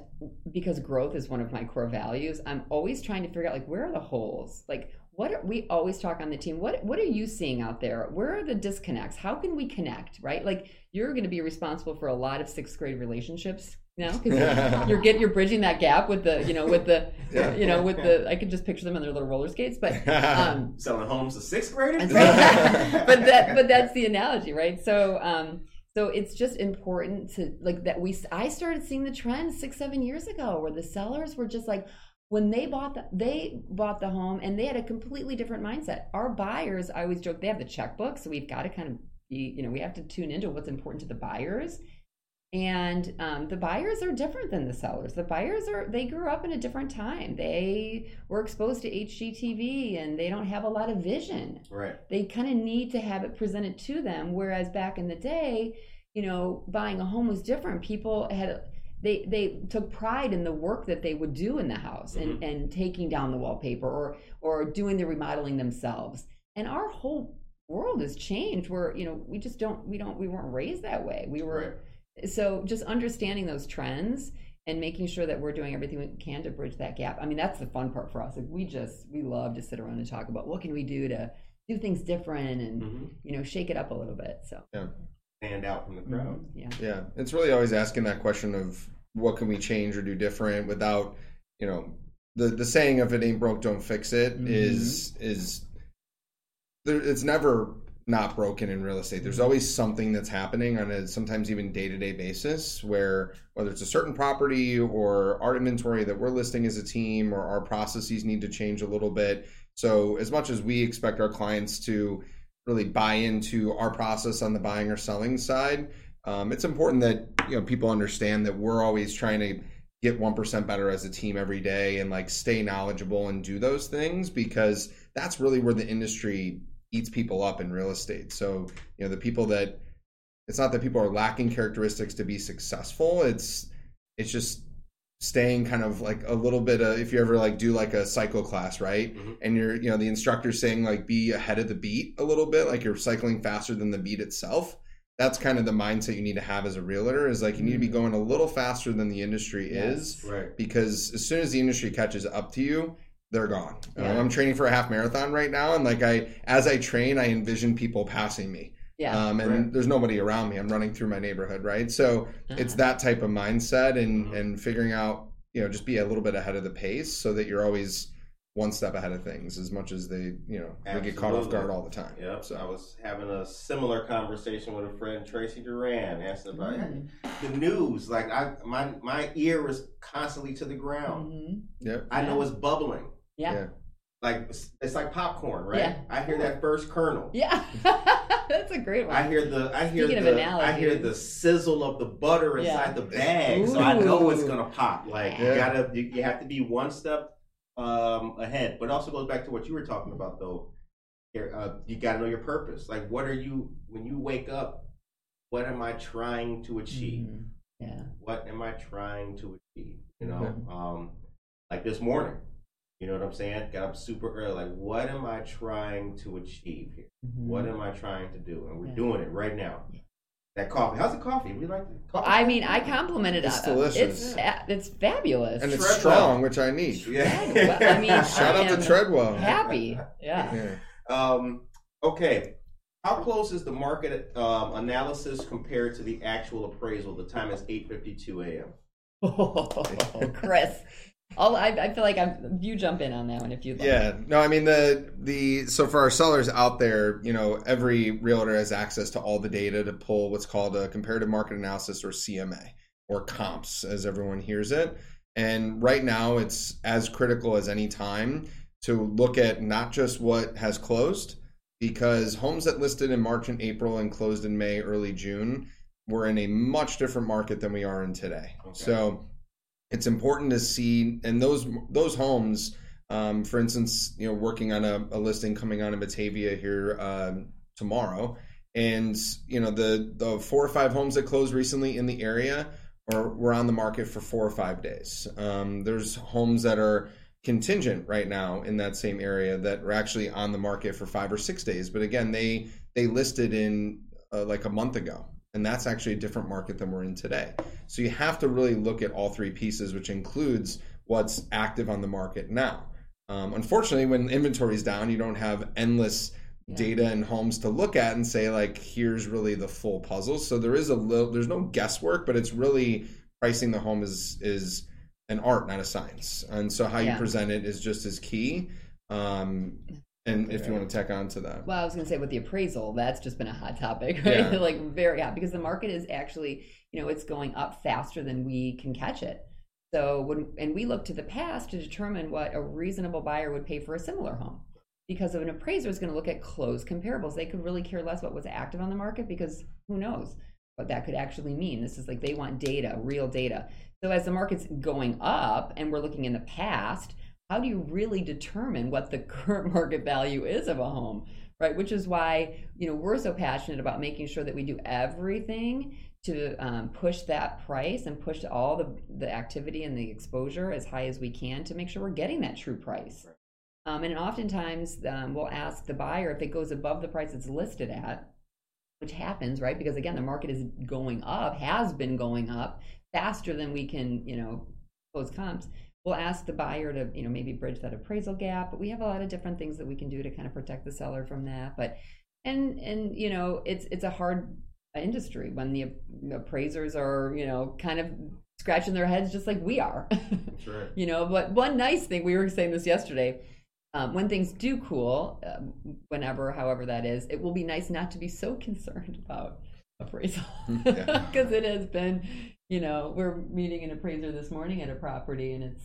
because growth is one of my core values, I'm always trying to figure out like where are the holes? Like what are, we always talk on the team. What what are you seeing out there? Where are the disconnects? How can we connect? Right? Like you're going to be responsible for a lot of sixth grade relationships now because <laughs> you're get you're bridging that gap with the you know with the Yeah. <laughs> you know with the I could just picture them on their little roller skates, but <laughs> um, selling homes to sixth graders but that but that's the analogy right so um so it's just important to like that we i started seeing the trend six seven years ago where the sellers were just like when they bought the they bought the home and they had a completely different mindset our buyers i always joke they have the checkbook so we've got to kind of be you know we have to tune into what's important to the buyers And um, the buyers are different than the sellers. The buyers are they grew up in a different time. They were exposed to HGTV and they don't have a lot of vision. Right. They kind of need to have it presented to them. Whereas back in the day, you know, buying a home was different. People had they they took pride in the work that they would do in the house and, and taking down the wallpaper or or doing the remodeling themselves. And our whole world has changed where, you know, we just don't we don't we weren't raised that way. We were so just understanding those trends and making sure that we're doing everything we can to bridge that gap. I mean, that's the fun part for us. Like we just we love to sit around and talk about what can we do to do things different and Mhm. you know shake it up a little bit. So yeah, Stand out from the crowd. yeah, Yeah, it's really always asking that question of what can we change or do different without, you know, the the saying of it ain't broke, don't fix it mm-hmm. is is there. It's never not broken in real estate. There's mm-hmm. always something that's happening on a sometimes even day to day basis where whether it's a certain property or our inventory that we're listing as a team or our processes need to change a little bit. So as much as we expect our clients to really buy into our process on the buying or selling side, um, it's important that you know people understand that we're always trying to get 1% better as a team every day and like stay knowledgeable and do those things because that's really where the industry eats people up in real estate. So you know the people that it's not that people are lacking characteristics to be successful. It's it's just staying kind of like a little bit of if you ever like do like a cycle class right? Mhm. and you're you know the instructor's saying like be ahead of the beat a little bit like you're cycling faster than the beat itself that's kind of the mindset you need to have as a realtor is like you need to be going a little faster than the industry Yes. is Right. because as soon as the industry catches up to you they're gone Um, i'm training for a half marathon right now and like i as i train i envision people passing me yeah. um, and Right. there's nobody around me i'm running through my neighborhood right so it's Uh-huh. that type of mindset and Mhm. and figuring out you know just be a little bit ahead of the pace so that you're always one step ahead of things as much as they you know they get caught off guard all the time Yep. so I was having a similar conversation with a friend, Tracy Duran, asking about Mhm. the news. Like I, my my ear is constantly to the ground. Mhm. Yep. I know it's bubbling. Yeah. Yeah. Like it's, it's like popcorn, right? Yeah. I hear that first kernel. Yeah. <laughs> That's a great one. I hear the I hear Speaking of the I hear the sizzle of the butter inside Yeah. the bag, so I know it's gonna pop. Like you gotta you, you have to be one step um, ahead. But also goes back to what you were talking about though. Here, uh, you gotta know your purpose. Like what are you when you wake up? What am I trying to achieve? Mhm. Yeah. What am I trying to achieve? You know, um, like this morning. You know what I'm saying? Got up super early. Like, what am I trying to achieve here? Mhm. What am I trying to do? And we're Yeah. doing it right now. Yeah. That coffee. How's the coffee? We like the coffee. I mean, I complimented It's it. delicious. It's, fa- it's fabulous. and it's Treadwell. strong which i need Yeah. I mean, <laughs> shout I out to treadwell happy. Yeah. yeah um, okay. How close is the market um, analysis compared to the actual appraisal? The time is 8:52 a.m. <laughs> Oh, Chris. I'll, I, I feel like I'm, you jump in on that one if you'd like. Yeah, no, I mean the the so for our sellers out there, you know, every realtor has access to all the data to pull what's called a comparative market analysis or CMA or comps as everyone hears it. And right now it's as critical as any time to look at not just what has closed because homes that listed in March and April and closed in May, early June were in a much different market than we are in today. Okay. So it's important to see and those those homes um, for instance you know working on a, a listing coming on in batavia here um, tomorrow and you know the the four or five homes that closed recently in the area are were on the market for four or five days. Um, there's homes that are contingent right now in that same area that are actually on the market for five or six days but again they they listed in uh, like a month ago and that's actually a different market than we're in today so you have to really look at all three pieces, which includes what's active on the market now. Um, unfortunately, when inventory is down, you don't have endless Yeah. data and homes to look at and say like, here's really the full puzzle. So there is a little, there's no guesswork, but it's really pricing the home is is an art, not a science. And so how you present it is just as key. Um, and if you want to tack on to that, Well, I was going to say with the appraisal, that's just been a hot topic, <laughs> right? Yeah. like very hot because the market is actually, you know, it's going up faster than we can catch it. So when and we look to the past to determine what a reasonable buyer would pay for a similar home. Because of an appraiser is going to look at closed comparables. They could really care less what was active on the market because who knows? what that could actually mean. This is like they want data, real data. So as the market's going up and we're looking in the past, how do you really determine what the <laughs> current market value is of a home? Right, which is why you know we're so passionate about making sure that we do everything to um, push that price and push all the the activity and the exposure as high as we can to make sure we're getting that true price. Um, and oftentimes um, we'll ask the buyer if it goes above the price it's listed at, which happens, right? Because again, the market is going up, has been going up faster than we can, you know, close comps. We'll ask the buyer to, you know, maybe bridge that appraisal gap, but we have a lot of different things that we can do to kind of protect the seller from that. But and and you know, it's it's a hard industry when the appraisers are, you know, kind of scratching their heads just like we are. That's right. <laughs> you know, but one nice thing we were saying this yesterday um, when things do cool, um, whenever, however that is, it will be nice not to be so <laughs> concerned about appraisal <laughs> Yeah. because it has been, you know, we're meeting an appraiser this morning at a property and it's,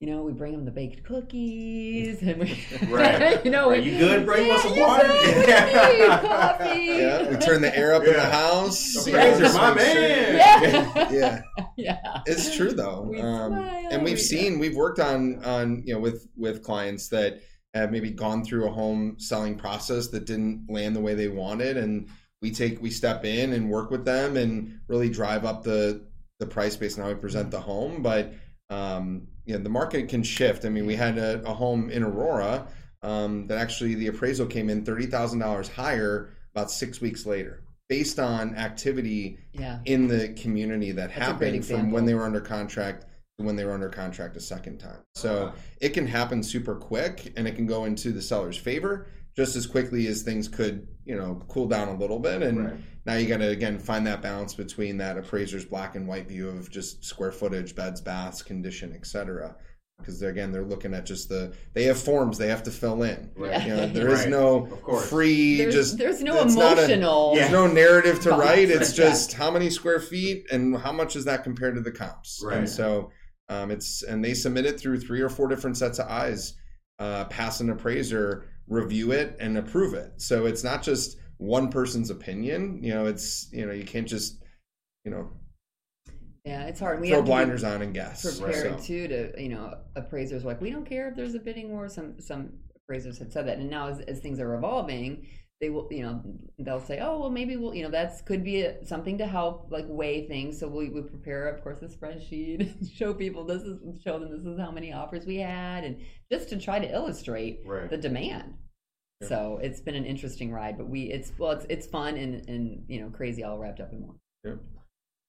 you know, we bring them the baked cookies and we, <laughs> Right. <laughs> you know, Are we- you good? Bring yeah, us some you water. good? You? <laughs> Coffee. Yeah, we turn the air up in the house. Appraiser, Just my man. Yeah. Yeah, yeah. it's true though, We um, and we- we've seen we've worked on on you know with with clients that have maybe gone through a home selling process that didn't land the way they wanted, and we take we step in and work with them and really drive up the the price based on how we present the home, but. Um, you know, the market can shift. I mean, we had a, a home in Aurora um, that actually the appraisal came in thirty thousand dollars higher about six weeks later, based on activity Yeah. in the community that That's happened from when they were under contract to when they were under contract a second time. So it can happen super quick and it can go into the seller's favor just as quickly as things could, you know, cool down a little bit. And Right. now you got to again find that balance between that appraiser's black and white view of just square footage, beds, baths, condition, etc. Because they're, again, they're looking at just the they have forms they have to fill in. Right. You know, there <laughs> is Right. no Of free There's, just there's no it's not a- emotional. Yeah. there's no narrative to write. It's Yeah. just how many square feet and how much is that compared to the comps. Right. And so um, it's and they submit it through three or four different sets of eyes, uh, pass an appraiser, review it, and approve it. So it's not just one person's opinion. You know, it's you know you can't just you know Yeah, it's hard. We throw blinders on and guess. prepared So, too to you know appraisers like we don't care if there's a bidding war some some appraisers had said that and now as, as things are evolving they will you know they'll say oh well maybe we'll you know that's could be a, something to help like weigh things so we, we prepare of course a spreadsheet <laughs> show people this is show them this is how many offers we had and just to try to illustrate Right. the demand Yeah. so it's been an interesting ride but we it's well it's it's fun and and you know crazy all wrapped up in one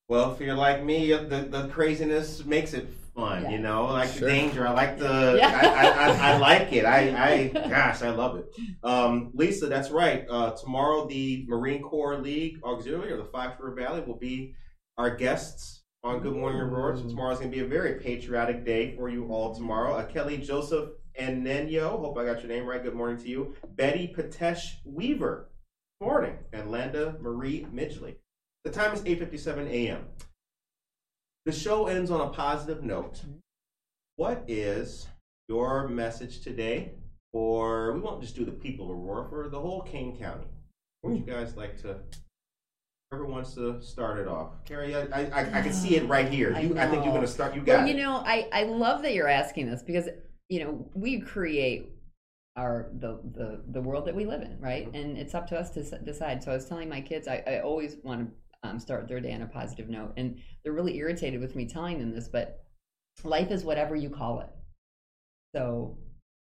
Well, if you're like me, the, the craziness makes it fun. Yeah. You know, I like Sure. the danger. I like the. Yeah. I, I, I, I <laughs> like it. I, I gosh, I love it. Um, Lisa, that's right. Uh, tomorrow, the Marine Corps League Auxiliary or the Fox River Valley will be our guests on Good Morning Aurora. So tomorrow's going to be a very patriotic day for you all tomorrow. Uh, Kelly Joseph and Nenyo, hope I got your name right. Good morning to you. Betty Patesh Weaver, morning. And Landa Marie Midgley. The time is 8:57 a.m. The show ends on a positive note. What is your message today? Or we won't just do the people of Aurora for the whole Kane County. Would you guys like to? Whoever wants to start it off. Carrie, I, I, I, I can see it right here. I You, I, think you're going to start. You got well, you know, I, I love that you're asking this because you know we create our the the, the world that we live in, right? Mm-hmm. And it's up to us to decide. So I was telling my kids, I, I always want to um, start their day on a positive note, and they're really irritated with me telling them this, but life is whatever you call it. So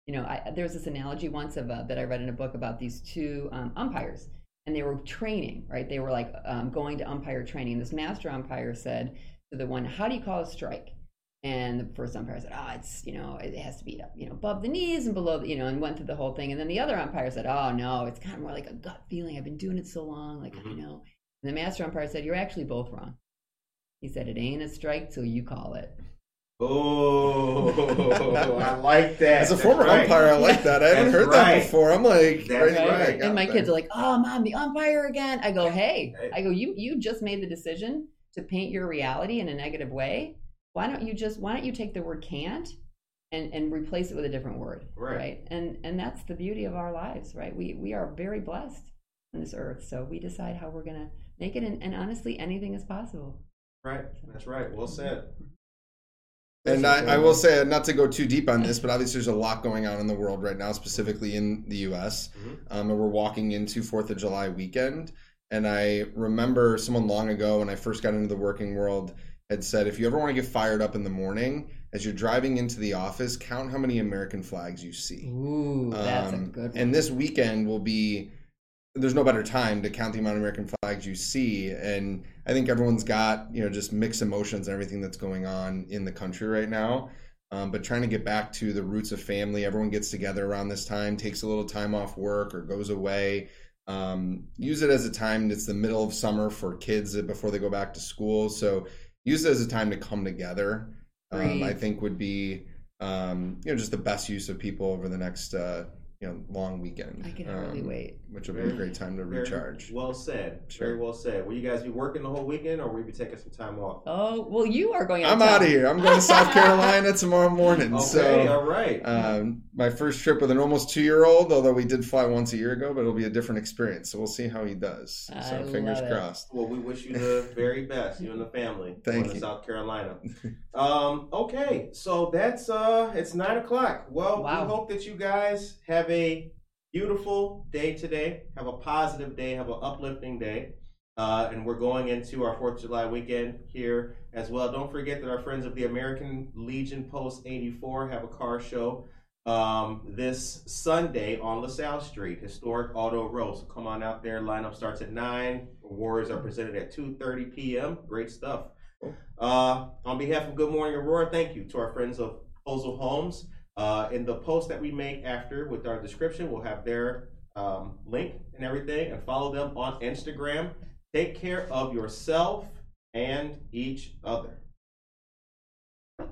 you know, I, there's this analogy once of uh, that I read in a book about these two um, umpires, and they were training, right? They were like um, going to umpire training. This master umpire said to the one, "How do you call a strike?" And the first umpire said, "Oh, it's you know, it has to be you know above the knees and below, the, you know," and went through the whole thing. And then the other umpire said, "Oh no, it's kind of more like a gut feeling. I've been doing it so long, like I Mhm. know." And the master umpire said, "You're actually both wrong." He said, "It ain't a strike till you call it." Oh, I like that. As a That's former right. umpire, I like that. I haven't That's heard right. that before. I'm like, That's right, right. right, I got and my that. kids are like, "Oh, mom, the umpire again." I go, "Hey, Hey. I go, you you just made the decision to paint your reality in a negative way. Why don't you just why don't you take the word can't and and replace it with a different word, Right. And and that's the beauty of our lives, right? We we are very blessed on this earth. So we decide how we're going to make it, and, and honestly, anything is possible. Right. That's right. Well said. And I, I will say, not to go too deep on this, but obviously there's a lot going on in the world right now, specifically in the U.S. Mhm. Um, and we're walking into Fourth of July weekend. And I remember someone long ago when I first got into the working world had said, if you ever want to get fired up in the morning, as you're driving into the office, count how many American flags you see. Ooh, that's a Um, good one. And this weekend will be. There's no better time to count the amount of American flags you see, and I think everyone's got you know just mixed emotions and everything that's going on in the country right now. Um, but trying to get back to the roots of family, everyone gets together around this time, takes a little time off work or goes away. Um, use it as a time. It's the middle of summer for kids before they go back to school, so use it as a time to come together. Um, I think would be um, you know just the best use of people over the next uh, you know long weekend. I can hardly um, wait. Which will be a great time to recharge. Well said. Sure. Very well said. Will you guys be working the whole weekend, or will you be taking some time off? Oh well, you are going. I'm out of here. I'm going to South Carolina tomorrow morning. <laughs> Okay. So all right. um, my first trip with an almost two year old, although we did fly once a year ago, but it'll be a different experience. So we'll see how he does. I So fingers love it. crossed. Well, we wish you the <laughs> very best, you and the family, Thank you. South Carolina. <laughs> Um, okay, so that's uh, it's nine o'clock. Well, Wow. we hope that you guys have a beautiful day today. Have a positive day. Have an uplifting day. Uh, and we're going into our Fourth of July weekend here as well. Don't forget that our friends of the American Legion Post 84 have a car show um, this Sunday on LaSalle Street, historic Auto Row. So come on out there. Lineup starts at nine. Awards are presented at 2:30 p.m. Great stuff. Uh, on behalf of Good Morning Aurora, thank you to our friends of Holzer Homes. Uh, in the post that we make after with our description, we'll have their um, link and everything, and follow them on Instagram. Take care of yourself and each other. <laughs>